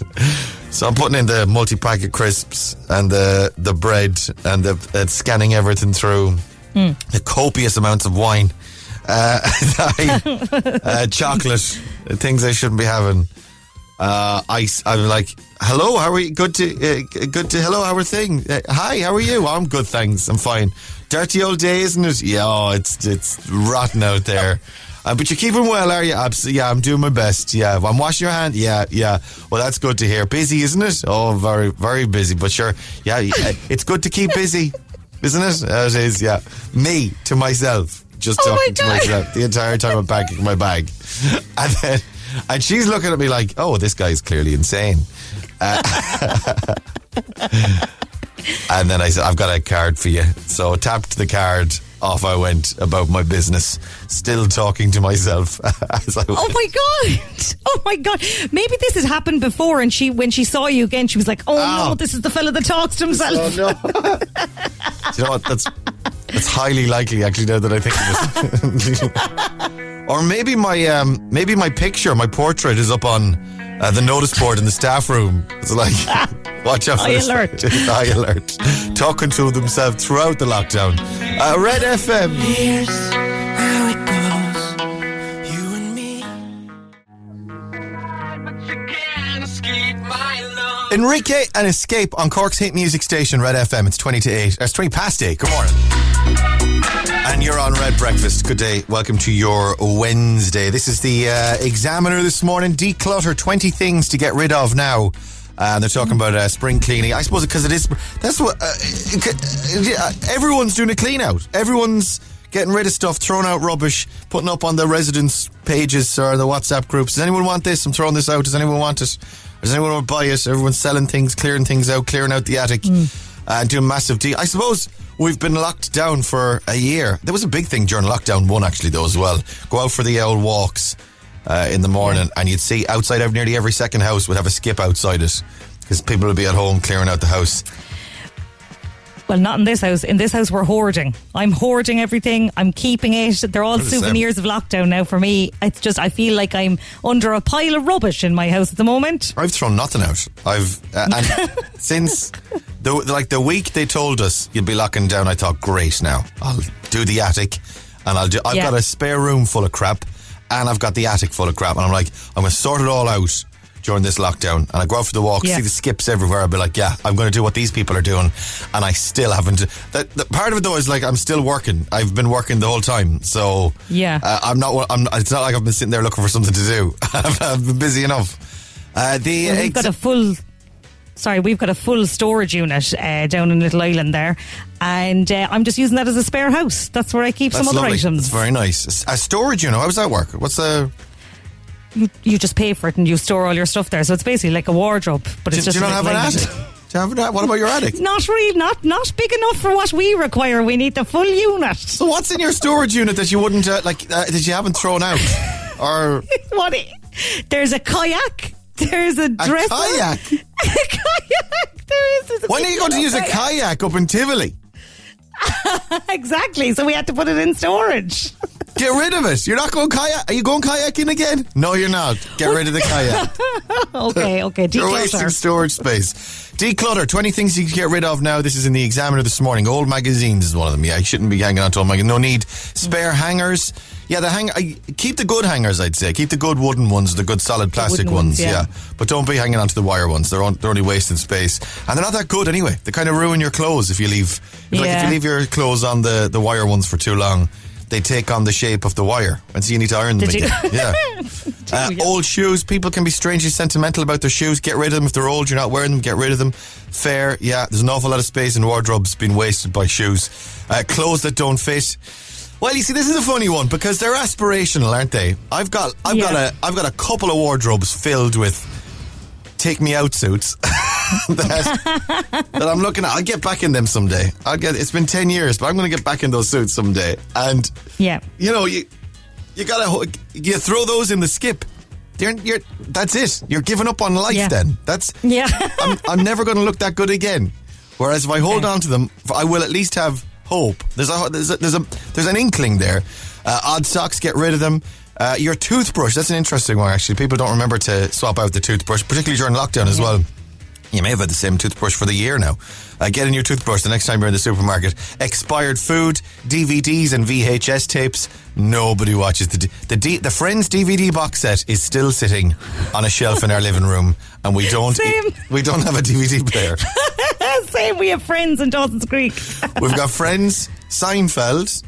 so I'm putting in the multi-packet crisps and the the bread and the and scanning everything through hmm. the copious amounts of wine, uh, uh, chocolate, things I shouldn't be having. Uh, I I'm like, hello, how are you? Good to uh, good to hello, how are things? Uh, hi, how are you? I'm good, thanks. I'm fine. Dirty old day, isn't it? Yeah, oh, it's it's rotten out there. Uh, but you're keeping well, are you? Absolutely. Yeah, I'm doing my best. Yeah, I'm washing your hand. Yeah, yeah. Well, that's good to hear. Busy, isn't it? Oh, very, very busy. But sure, yeah, it's good to keep busy, isn't it? Uh, it is. Yeah. Me to myself, just Oh my talking to myself the entire time I'm packing my bag, and then and she's looking at me like, "Oh, this guy's clearly insane." Uh, and then I said, "I've got a card for you." So I tapped the card. Off I went about my business, still talking to myself. as I Oh my god! Oh my god! Maybe this has happened before, and she, when she saw you again, she was like, "Oh, Oh. no, this is the fella that talks to himself." Oh no! Do you know what? That's that's highly likely, actually. Now that I think of it, or maybe my um, maybe my picture, my portrait, is up on uh, the notice board in the staff room. It's like, watch out for High this. alert. High alert! Talking to themselves throughout the lockdown. Uh, Red FM. Here's how it goes. You and me. Enrique and Escape on Cork's hit music station, Red FM. It's 20 to 8. It's 20 past 8. Good morning. And you're on Red Breakfast. Good day. Welcome to your Wednesday. This is the uh, examiner this morning. Declutter 20 things to get rid of now. Uh, and they're talking about uh, spring cleaning. I suppose because it is. That's what. Uh, everyone's doing a clean out. Everyone's getting rid of stuff, throwing out rubbish, putting up on the residence pages or the WhatsApp groups. Does anyone want this? I'm throwing this out. Does anyone want it? Does anyone want to buy it? Everyone's selling things, clearing things out, clearing out the attic, uh, and doing massive deal. I suppose we've been locked down for a year. There was a big thing during lockdown one, actually, though, as well. Go out for the old walks uh, in the morning, and you'd see outside of nearly every second house would have a skip outside it because people would be at home clearing out the house. Well, not in this house. In this house, we're hoarding. I'm hoarding everything. I'm keeping it. They're all souvenirs of lockdown now for me. It's just, I feel like I'm under a pile of rubbish in my house at the moment. I've thrown nothing out. I've uh, and since the like the week they told us you'd be locking down, I thought, great. Now I'll do the attic, and I'll do. I've Yeah. got a spare room full of crap, and I've got the attic full of crap, and I'm like, I'm gonna sort it all out during this lockdown. And I go out for the walk, Yeah. see the skips everywhere. I'll be like, yeah, I'm gonna do what these people are doing, and I still haven't. That, that part of it though is like I'm still working. I've been working the whole time, so Yeah. uh, I'm not. I'm. It's not like I've been sitting there looking for something to do. I've, been busy enough. Uh, the Well, we've got a full sorry, we've got a full storage unit uh, down in Little Island there, and uh, I'm just using that as a spare house. That's where I keep That's some other lovely. items. It's very nice. A storage, unit. how does that work? What's the. You, you just pay for it and you store all your stuff there. So it's basically like a wardrobe, but Do, it's do just you a not have an attic? Do you have an attic? What about your attic? Not really, not not big enough for what we require. We need the full unit. So what's in your storage unit that you wouldn't, uh, like, uh, that you haven't thrown out? Or what? There's a kayak. There's a dresser. kayak? a kayak. There is. a when are you going to use a kayak. kayak up in Tivoli? exactly. So we had to put it in storage. Get rid of it. You're not going kayak. Are you going kayaking again? No, you're not. Get rid of the kayak. okay, okay. You're wasting storage space. Declutter. 20 things you can get rid of now. This is in the Examiner this morning. Old magazines is one of them. Yeah, you shouldn't be hanging on to old magazines. No need. Spare hangers. Yeah, the hang. I, keep the good hangers, I'd say. Keep the good wooden ones, the good solid plastic ones. ones, yeah. But don't be hanging on to the wire ones. They're, on, they're only wasting space. And they're not that good anyway. They kind of ruin your clothes if you leave. If, like, if you leave your clothes on the, the wire ones for too long, they take on the shape of the wire. And so you need to iron them Did you- again. Yeah. Uh, old shoes. People can be strangely sentimental about their shoes. Get rid of them. If they're old, you're not wearing them, get rid of them. Fair. Yeah, there's an awful lot of space in wardrobes being wasted by shoes. Uh, clothes that don't fit. Well, you see, this is a funny one because they're aspirational, aren't they? I've got, I've got a, I've got a couple of wardrobes filled with take me out suits that, that I'm looking at. I'll get back in them someday. I'll get. It's been ten years, but I'm going to get back in those suits someday. And Yeah. you know, you you gotta you throw those in the skip. You're, you're, that's it. You're giving up on life. Yeah. Then that's. Yeah. I'm, I'm never going to look that good again. Whereas if I hold Okay. on to them, I will at least have hope. There's a there's a, there's a there's an inkling there. Uh, odd socks, get rid of them. Uh, your toothbrush, that's an interesting one actually. People don't remember to swap out the toothbrush, particularly during lockdown as well. You may have had the same toothbrush for the year now. Uh, get a new toothbrush the next time you're in the supermarket. Expired food, DVDs and VHS tapes. Nobody watches the D- the D- the Friends DVD box set is still sitting on a shelf in our living room, and we don't Same. we don't have a DVD player. Same. We have friends in Dawson's Creek. We've got Friends, Seinfeld,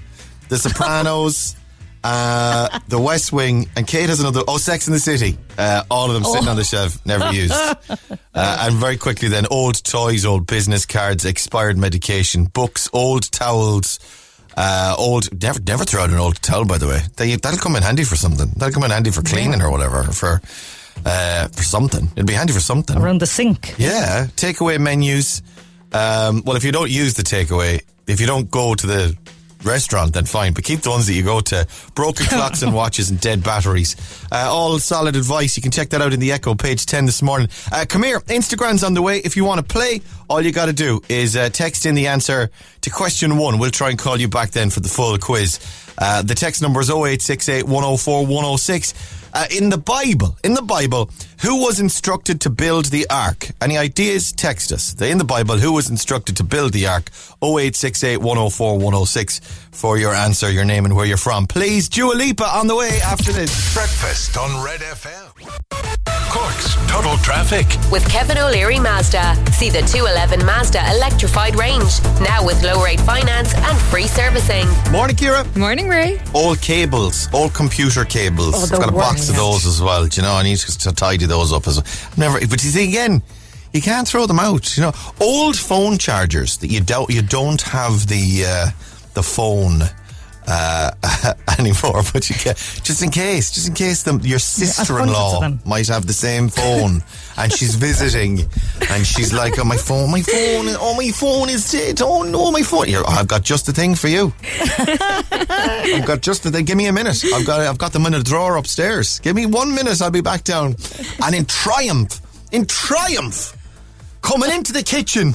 The Sopranos, uh, The West Wing, and Kate has another. Oh, Sex in the City. Uh, all of them sitting on the shelf, never used. Uh, and very quickly, then, old toys, old business cards, expired medication, books, old towels. Uh, old, never, never throw out an old towel, by the way. They, that'll come in handy for something. That'll come in handy for cleaning or whatever, for, uh, for something. It'd be handy for something. Around the sink. Yeah, takeaway menus. Um, well, if you don't use the takeaway, if you don't go to the restaurant, then fine. But keep the ones that you go to. Broken clocks and watches and dead batteries. Uh, all solid advice. You can check that out in the Echo, page 10 this morning. Uh, come here. Instagram's on the way. If you want to play, all you got to do is uh, text in the answer to question one. We'll try and call you back then for the full quiz. Uh, the text number is 0868 104 106. Uh, in the Bible, in the Bible, who was instructed to build the ark? Any ideas? Text us. In the Bible, who was instructed to build the ark? 0868 104 106 for your answer, your name, and where you're from. Please, Dua Lipa on the way after this. Breakfast on Red FM. Cork's Total Traffic. With Kevin O'Leary Mazda. See the 211 Mazda electrified range. Now with low rate finance and free servicing. Morning, Kira. Morning, Ray. Old cables, old computer cables. Oh, I've got a box of those as well. Do you know, I need to tidy those up as well. Never, but you see, again, you can't throw them out. You know, old phone chargers that you don't, you don't have the uh, the phone uh, anymore, but you can just in case, just in case your sister-in-law them. might have the same phone and she's visiting and she's like, "Oh, my phone, my phone, oh, my phone is dead. Oh no, my phone. Here, I've got just the thing for you. I've got just the thing. Give me a minute. I've got I've got them in a drawer upstairs. Give me one minute. I'll be back down. And in triumph, in triumph, coming into the kitchen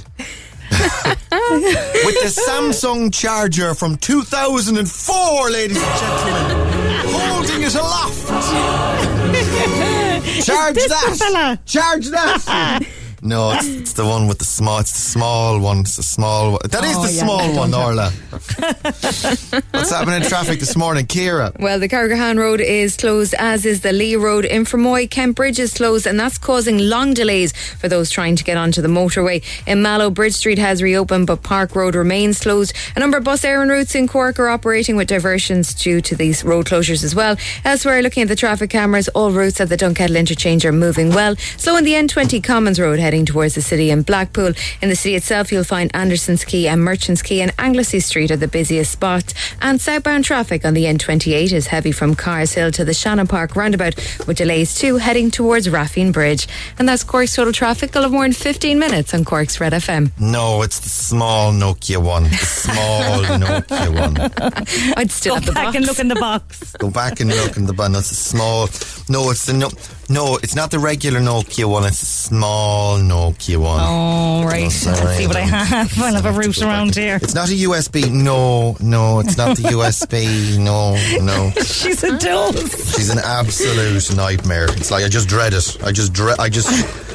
with the Samsung charger from 2004, ladies and gentlemen, holding it aloft. Charge that. Charge that. No, it's, it's the one with the small. It's the small one. It's the small one. That oh, is Oh, the yeah, small one, Orla. What's happening in traffic this morning, Kira? Well, the Carrigrohane Road is closed, as is the Lee Road. In Fermoy, Kent Bridge is closed, and that's causing long delays for those trying to get onto the motorway. In Mallow, Bridge Street has reopened, but Park Road remains closed. A number of bus Éireann routes in Cork are operating with diversions due to these road closures as well. Elsewhere, looking at the traffic cameras, all routes at the Dunkettle interchange are moving well. Slow in the N20 Commons Road, heading heading towards the city in Blackpool. In the city itself, you'll find Anderson's Quay and Merchants Quay and Anglesey Street are the busiest spots. And southbound traffic on the N28 is heavy from Carr's Hill to the Shannon Park roundabout, with delays too heading towards Raffeen Bridge. And that's Cork's total traffic. I'll have more in 15 minutes on Cork's Red FM. No, it's the small Nokia one. The small Nokia one. I'd still Go have the back box. and look in the box. Go back and look in the button. It's a small. No, it's the no. No, it's not the regular Nokia one. It's a small Nokia one. Oh, right. Let's see what I have. I'll have a route around here. It's not a USB. No, no, it's not the USB. No, no. She's a dose. She's an absolute nightmare. It's like I just dread it. I just dread. I just.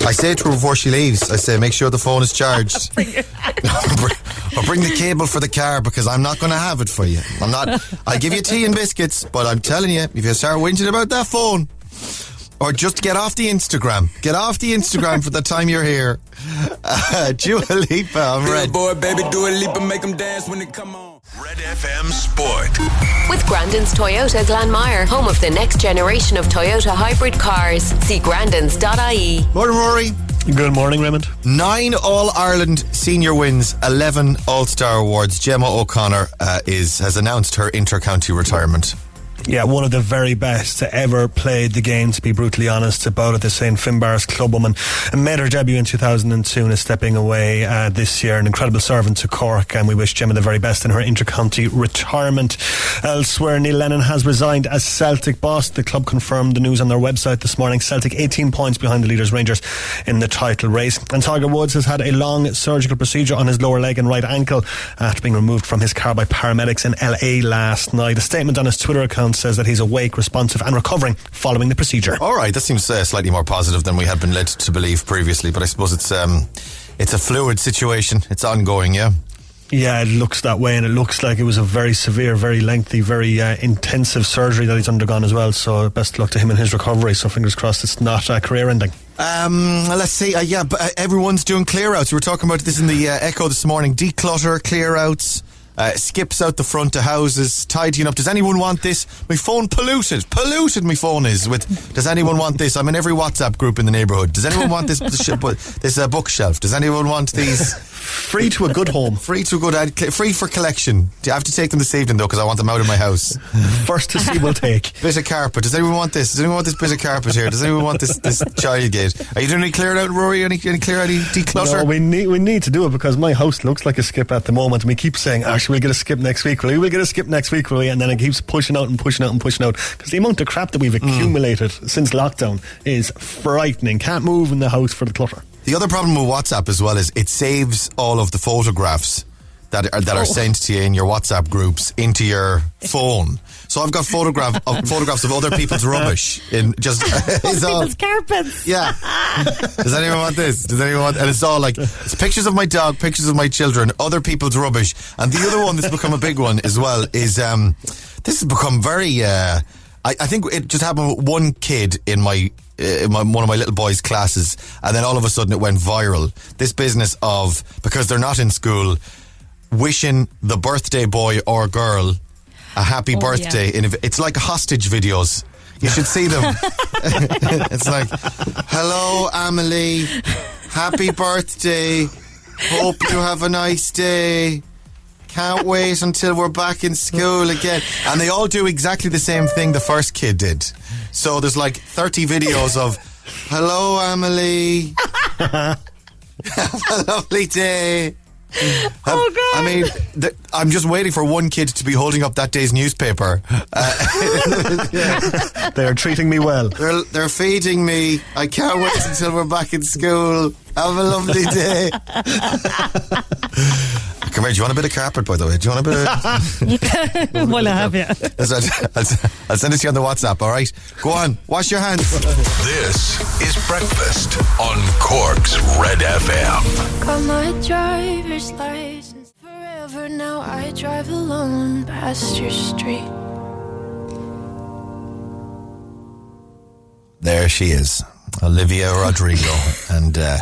I say to her before she leaves. I say, make sure the phone is charged. or bring the cable for the car because I'm not going to have it for you. I'm not. I give you tea and biscuits, but I'm telling you, if you start whinging about that phone. Or just get off the Instagram. Get off the Instagram for the time you're here. Uh, Dua Lipa, I'm red. Boy, baby, do a leap and make them dance when they come on. Red FM Sport. With Grandin's Toyota Glanmire, home of the next generation of Toyota hybrid cars. See grandins.ie. Morning, Rory. Good morning, Raymond. Nine All Ireland senior wins, eleven All Star awards. Gemma O'Connor uh, is has announced her inter-county retirement. Yeah, one of the very best to ever played the game, to be brutally honest about it. The St. Finbarr's clubwoman and made her debut in 2002 and is stepping away uh, this year. An incredible servant to Cork, and we wish Gemma the very best in her intercounty retirement. Elsewhere, Neil Lennon has resigned as Celtic boss. The club confirmed the news on their website this morning. Celtic 18 points behind the leaders Rangers in the title race. And Tiger Woods has had a long surgical procedure on his lower leg and right ankle after being removed from his car by paramedics in LA last night. A statement on his Twitter account says that he's awake, responsive, and recovering following the procedure. All right, that seems uh, slightly more positive than we had been led to believe previously, but I suppose it's um, it's a fluid situation. It's ongoing, yeah. Yeah, it looks that way, and it looks like it was a very severe, very lengthy, very uh, intensive surgery that he's undergone as well. So, best luck to him in his recovery. So, fingers crossed it's not a career ending. Um, let's see. Uh, yeah, but uh, everyone's doing clear outs. We were talking about this in the uh, Echo this morning. Declutter, clear outs. Uh, skips out the front of houses, tidying up. Does anyone want this? My phone polluted. Polluted my phone is with. Does anyone want this? I'm in every WhatsApp group in the neighbourhood. Does anyone want this this uh, bookshelf? Does anyone want these? Free to a good home. Free to a good free for collection. Do I have to take them this evening though because I want them out of my house? First to see will take. Bit of carpet. Does anyone want this? Does anyone want this bit of carpet here? Does anyone want this this child gate? Are you doing any clear out, Rory? Any, any clear out, any declutter? No, we need we need to do it because my house looks like a skip at the moment, and we keep saying, "Actually, we'll get a skip next week. Will we? We'll get a skip next week, will we?" And then it keeps pushing out and pushing out and pushing out because the amount of crap that we've mm. accumulated since lockdown is frightening. Can't move in the house for the clutter. The other problem with WhatsApp as well is it saves all of the photographs that are, that are Oh. sent to you in your WhatsApp groups into your phone. So I've got photograph of photographs of other people's rubbish in just it's all, People's carpets. yeah. Does anyone want this? Does anyone want? And it's all like it's pictures of my dog, pictures of my children, other people's rubbish, and the other one that's become a big one as well is um, this has become very. Uh, I, I think it just happened with one kid in my, uh, in my one of my little boys' classes, and then all of a sudden it went viral. This business of because they're not in school, wishing the birthday boy or girl a happy Oh, birthday. In a, it's like hostage videos. You should see them. it's like, hello, Amelie. Happy birthday. Hope you have a nice day. Can't wait until we're back in school again. And they all do exactly the same thing the first kid did. So there's like 30 videos of, hello, Amelie. have a lovely day. Oh, God. I mean, th- I'm just waiting for one kid to be holding up that day's newspaper. Uh, They are treating me well. they're, they're feeding me. I can't wait until we're back in school. Have a lovely day. Come here. Do you want a bit of carpet, by the way? Do you want a bit of. well, I have you. I'll, I'll- I'll send it to you on the WhatsApp, all right? Go on. Wash your hands. This is Breakfast on Cork's Red FM. Got my driver's license forever now. I drive alone past your street. There she is. Olivia Rodrigo and uh,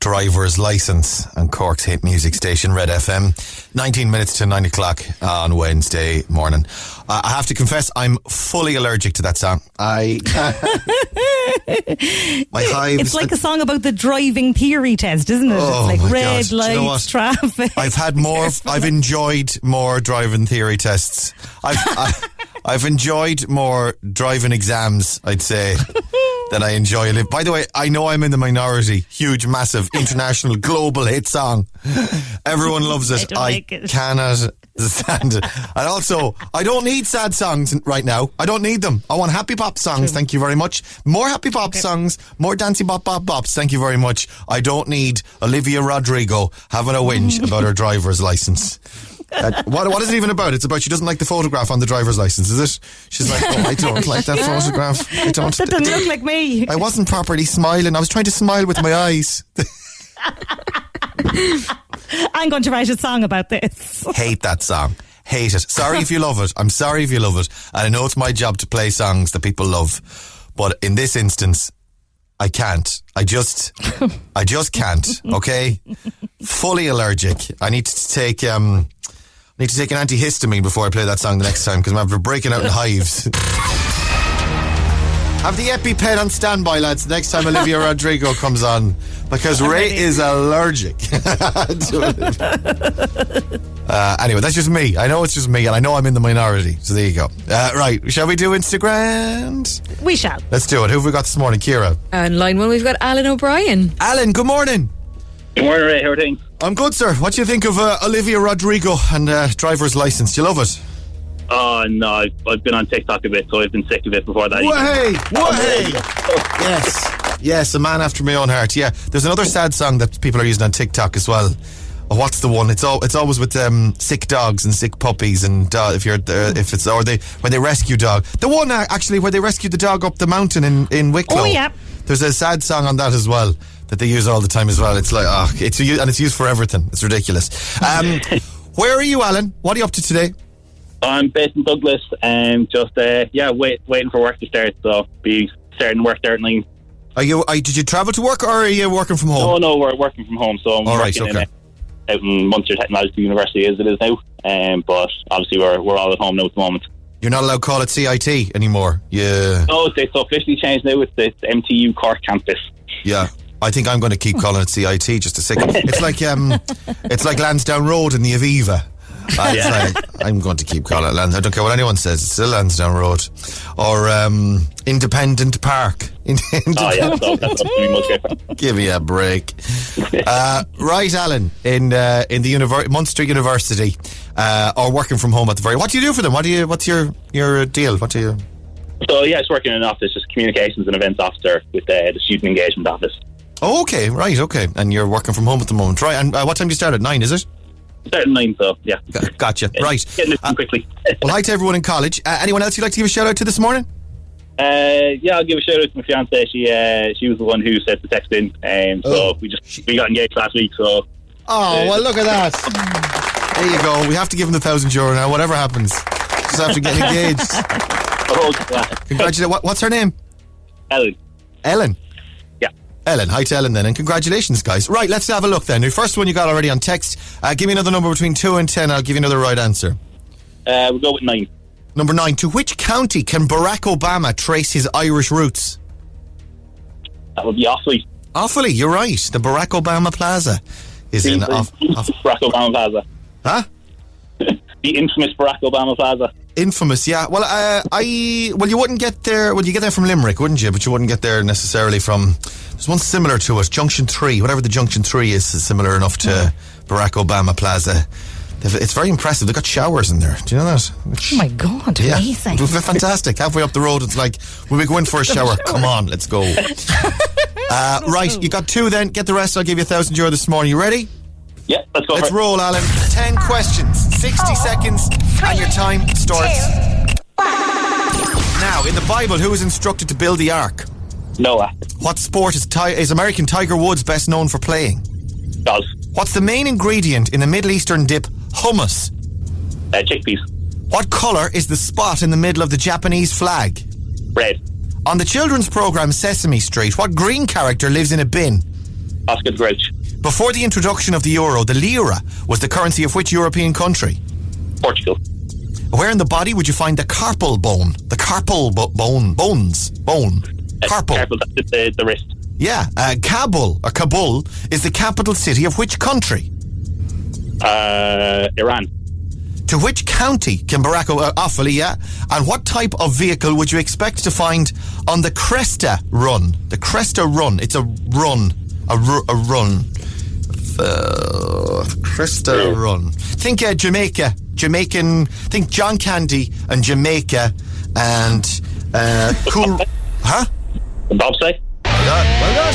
driver's license and Cork's hit music station Red FM. 19 minutes to 9 o'clock on Wednesday morning. Uh, I have to confess, I'm fully allergic to that song. I My hives. It's like a song about the driving theory test, isn't it? Oh, it's my like God. red you know lights, traffic. I've had more. I've enjoyed more driving theory tests. I've I, I've enjoyed more driving exams. I'd say than I enjoy it. By the way, I know I'm in the minority. Huge, massive, international, global hit song. Everyone loves it. I don't like it. cannot stand it. And also, I don't need sad songs right now. I don't need them. I want happy pop songs. Thank you very much. More happy pop songs. More dancey bop bop bops. Thank you very much. I don't need Olivia Rodrigo having a whinge about her driver's license. Uh, what, what is it even about? It's about she doesn't like the photograph on the driver's license, is it? She's like, oh, I don't like that photograph. I don't. that doesn't look like me. I wasn't properly smiling. I was trying to smile with my eyes. I'm going to write a song about this. Hate that song. Hate it. Sorry if you love it. I'm sorry if you love it. And I know it's my job to play songs that people love. But in this instance, I can't. I just, I just can't. Okay? Fully allergic. I need to take, um, I need to take an antihistamine before I play that song the next time because I'm breaking out in hives. Have the EpiPen on standby, lads, next time Olivia Rodrigo comes on. Because Ray is allergic. uh, anyway, that's just me. I know it's just me, and I know I'm in the minority. So there you go. Uh, right, shall we do Instagram? We shall. Let's do it. Who have we got this morning? Kira. And line one, we've got Alan O'Brien. Alan, good morning. Good morning, Ray. How are things? I'm good, sir. What do you think of uh, Olivia Rodrigo and uh, driver's license? Do you love it? Oh, no, I've, I've been on TikTok a bit, so I've been sick of it before that. Way, way. Yes, yes, a man after my own heart. Yeah, there's another sad song that people are using on TikTok as well. Oh, what's the one? It's all. It's always with um, sick dogs and sick puppies, and uh, if you're uh, if it's or they when they rescue dog. The one uh, actually where they rescued the dog up the mountain in in Wicklow. Oh, yeah. There's a sad song on that as well that they use all the time as well. It's like oh, it's and it's used for everything. It's ridiculous. Um, where are you, Alan? What are you up to today? I'm based in Douglas, and just, uh, yeah, wait, waiting for work to start, so be starting work there 9. Are you? Are, did you travel to work or are you working from home? Oh, no, we're working from home, so I'm All right, working in, okay. uh, out in Munster Technological University as it is now, um, but obviously we're, we're all at home now at the moment. You're not allowed to call it CIT anymore. Yeah. Oh, it's, it's officially changed now. It's the MTU Cork campus. Yeah. I think I'm going to keep calling it CIT just a second. It's like um, it's like Lansdowne Road in the Aviva. It's Yeah. like, I'm going to keep calling it Lansdowne. I don't care what anyone says. It's still Lansdowne Road or um, Independent Park. Oh, yeah, that's up to me, Musgrave. Give me a break. Uh, right, Alan, in uh, in the univer- Munster University, uh, or working from home at the very. What do you do for them? What do you? What's your your deal? What do you? So, yeah, it's working in an office, just communications and events officer with uh, the student engagement office. Oh, okay, right, okay, and you're working from home at the moment, right? And uh, what time do you start at nine? Is it? Starting nine, so yeah. Gotcha. Right. Getting done quickly. Well, hi to everyone in college. Uh, anyone else you'd like to give a shout out to this morning? Uh, yeah, I'll give a shout out to my fiance. She uh, she was the one who sent the text in, um, so we just we got engaged last week. So Oh, well, look at that. There you go. We have to give him the thousand euro now, whatever happens. Just have to get engaged. oh. Congratulations. What, what's her name? Ellen. Ellen. Ellen. Hi to Ellen then, and congratulations, guys. Right, let's have a look then. The first one you got already on text. Uh, give me another number between 2 and 10. I'll give you another right answer. Uh, we'll go with nine. Number 9. To which county can Barack Obama trace his Irish roots? That would be Offaly. Offaly, you're right. The Barack Obama Plaza is in Off- Off- Barack Obama Plaza. Huh? The infamous Barack Obama Plaza. Infamous, yeah. Well, uh, I well, you wouldn't get there. Well, you get there from Limerick, wouldn't you? But you wouldn't get there necessarily from. There's one similar to it, Junction Three. Whatever the Junction Three is, is similar enough to Barack Obama Plaza. It's very impressive. They've got showers in there. Do you know that? Oh my God, Yeah, amazing. They're fantastic. Halfway up the road, it's like, will we go in for a shower? Come on, let's go. Uh, right, you got two. Then get the rest. I'll give you a thousand euro this morning. You ready? Yeah, let's go. Let's for it. roll, Alan. Ten questions, sixty seconds, and your time starts now. In the Bible, who was instructed to build the ark? Noah. What sport is, Ti- is American Tiger Woods best known for playing? Golf. What's the main ingredient in the Middle Eastern dip hummus? Uh, chickpeas. What colour is the spot in the middle of the Japanese flag? Red. On the children's programme Sesame Street, what green character lives in a bin? Oscar the Grouch. Before the introduction of the euro, the lira was the currency of which European country? Portugal. Where in the body would you find the carpal bone? The carpal bo- bone, bones, bone. Carpal. Carpal, the, the wrist. Yeah, uh, Kabul or Kabul is the capital city of which country? Uh, Iran. To which county can Barack uh, Offaly, yeah? And what type of vehicle would you expect to find on the Cresta Run? The Cresta Run. It's a run. A, ru- a run. Uh, Cresta Run. Think uh, Jamaica. Jamaican. Think John Candy and Jamaica and uh, cool. huh? Bobsleigh. Well done. Well done.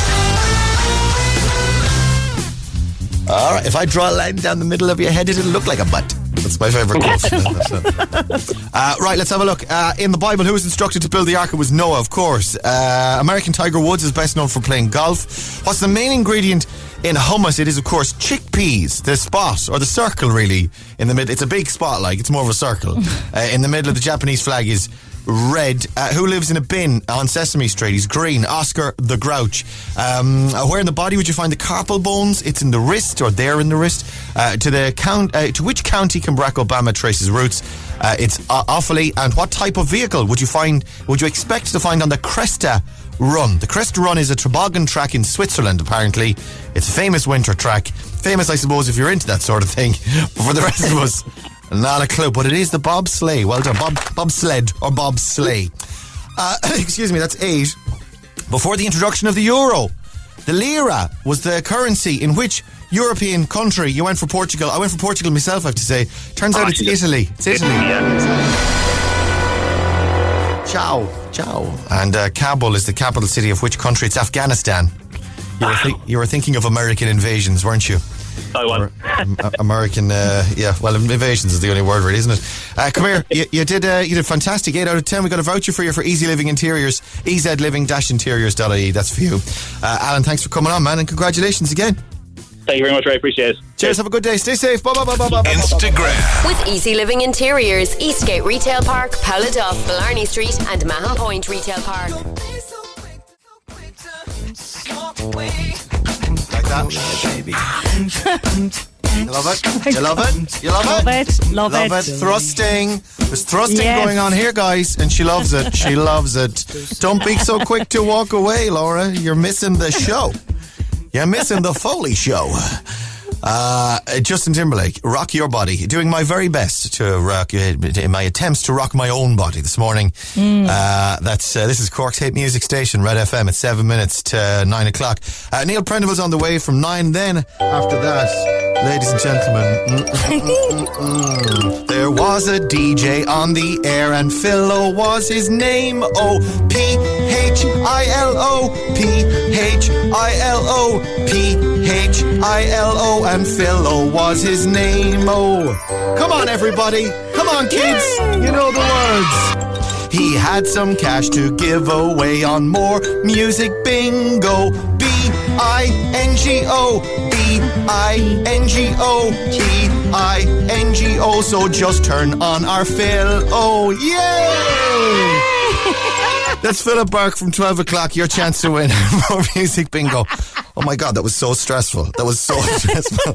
All right. If I draw a line down the middle of your head, it'll look like a butt. That's my favourite quote. uh, right, let's have a look. Uh, in the Bible, who was instructed to build the ark? It was Noah, of course. Uh, American Tiger Woods is best known for playing golf. What's the main ingredient in hummus? It is, of course, chickpeas. The spot, or the circle, really, in the middle. It's a big spot, like, it's more of a circle. uh, in the middle of the Japanese flag is red. Uh, who lives in a bin on Sesame Street? He's green. Oscar the Grouch. Um, uh, where in the body would you find the carpal bones? It's in the wrist, or there in the wrist. Uh, to the count. Uh, to which county can Barack Obama trace his roots? Uh, it's uh, Offaly. And what type of vehicle would you find? Would you expect to find on the Cresta Run? The Cresta Run is a toboggan track in Switzerland. Apparently, it's a famous winter track. Famous, I suppose, if you're into that sort of thing. But for the rest of us. Not a clue, but it is the Bob Sleigh. Well done, Bob, bobsled or bobsleigh. Uh, excuse me, that's eight. Before the introduction of the euro, the lira was the currency in which European country. You went for Portugal. I went for Portugal myself. I have to say. Turns out it's Italy. It's Italy. Ciao, ciao. And uh, Kabul is the capital city of which country? It's Afghanistan. You were, thi- you were thinking of American invasions, weren't you? I was. Uh, American, uh, yeah. Well, invasions is the only word, really, isn't it? Uh, come here. You, you did. Uh, you did fantastic. Eight out of ten. We got a voucher for you for Easy Living Interiors. EZLiving-interiors.ie. That's for you. Uh, Alan, thanks for coming on, man, and congratulations again. Thank you very much, Ray. Appreciate it. Cheers. Have a good day. Stay safe. Bye bye bye bye bye. Instagram. With Easy Living Interiors, Eastgate Retail Park, Pouladuff, Blarney Street, and Mahon Point Retail Park. Like that. You love it? You love it? You love, it? Love it? it. Love, Love it. Thrusting. There's thrusting Yes. going on here, guys, and she loves it. She loves it. Don't be so quick to walk away, Laura. You're missing the show. You're missing the Foley show. Uh, Justin Timberlake, rock your body. Doing my very best to rock uh, in my attempts to rock my own body this morning. Uh, that's uh, this is Cork's hit music station, Red FM. at seven minutes to nine o'clock. Uh, Neil Prendeville's on the way from nine. Then after that, ladies and gentlemen, mm, mm, mm, mm. there was a DJ on the air, and Philo was his name. Oh, P H I L O P H I L O P H I L O, and Philo was his name. Oh, come on, everybody. Come on, kids. You know the words. He had some cash to give away on more music bingo. B I N G O. B I N G O. B I N G O. So just turn on our Phil. Oh, yay! That's Philip Burke from 12 o'clock. Your chance to win more music bingo. Oh my God, that was so stressful. That was so stressful.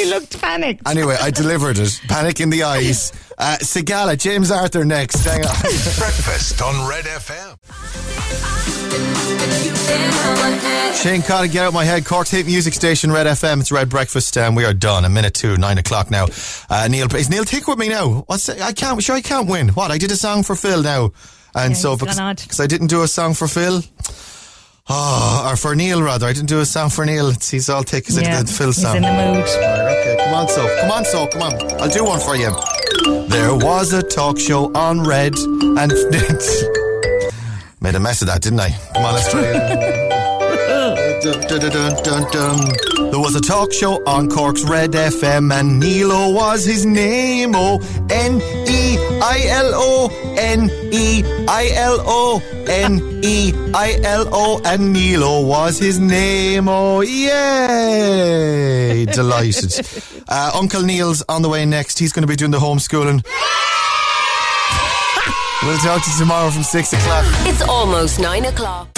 you looked panicked. Anyway, I delivered it. Panic in the eyes. Uh, Sigala, James Arthur next. Hang on. Breakfast on Red FM. Shane Codd, get out my head. Cork's hit music station, Red FM. It's Red Breakfast, and we are done. A minute to nine o'clock now. Uh, Neil, is Neil Tick with me now? What's I can't. Sure, I can't win. What? I did a song for Phil now, and Yeah, so because, because I didn't do a song for Phil. Ah, oh, or for Neil rather. I didn't do a song for Neil. It's, he's all because I Yeah, the Phil he's song. in the mood. Right, okay, come on, so come on, so come on. I'll do one for you. There was a talk show on Red, and made a mess of that, didn't I? Come on, let's try it. There was a talk show on Cork's Red FM, and Nilo was his name. Oh, N E I L O, N E I L O, N E I L O, and Nilo was his name. Oh, yay! Delighted. Uh, Uncle Neil's on the way next. He's going to be doing the homeschooling. We'll talk to you tomorrow from six o'clock. It's almost nine o'clock.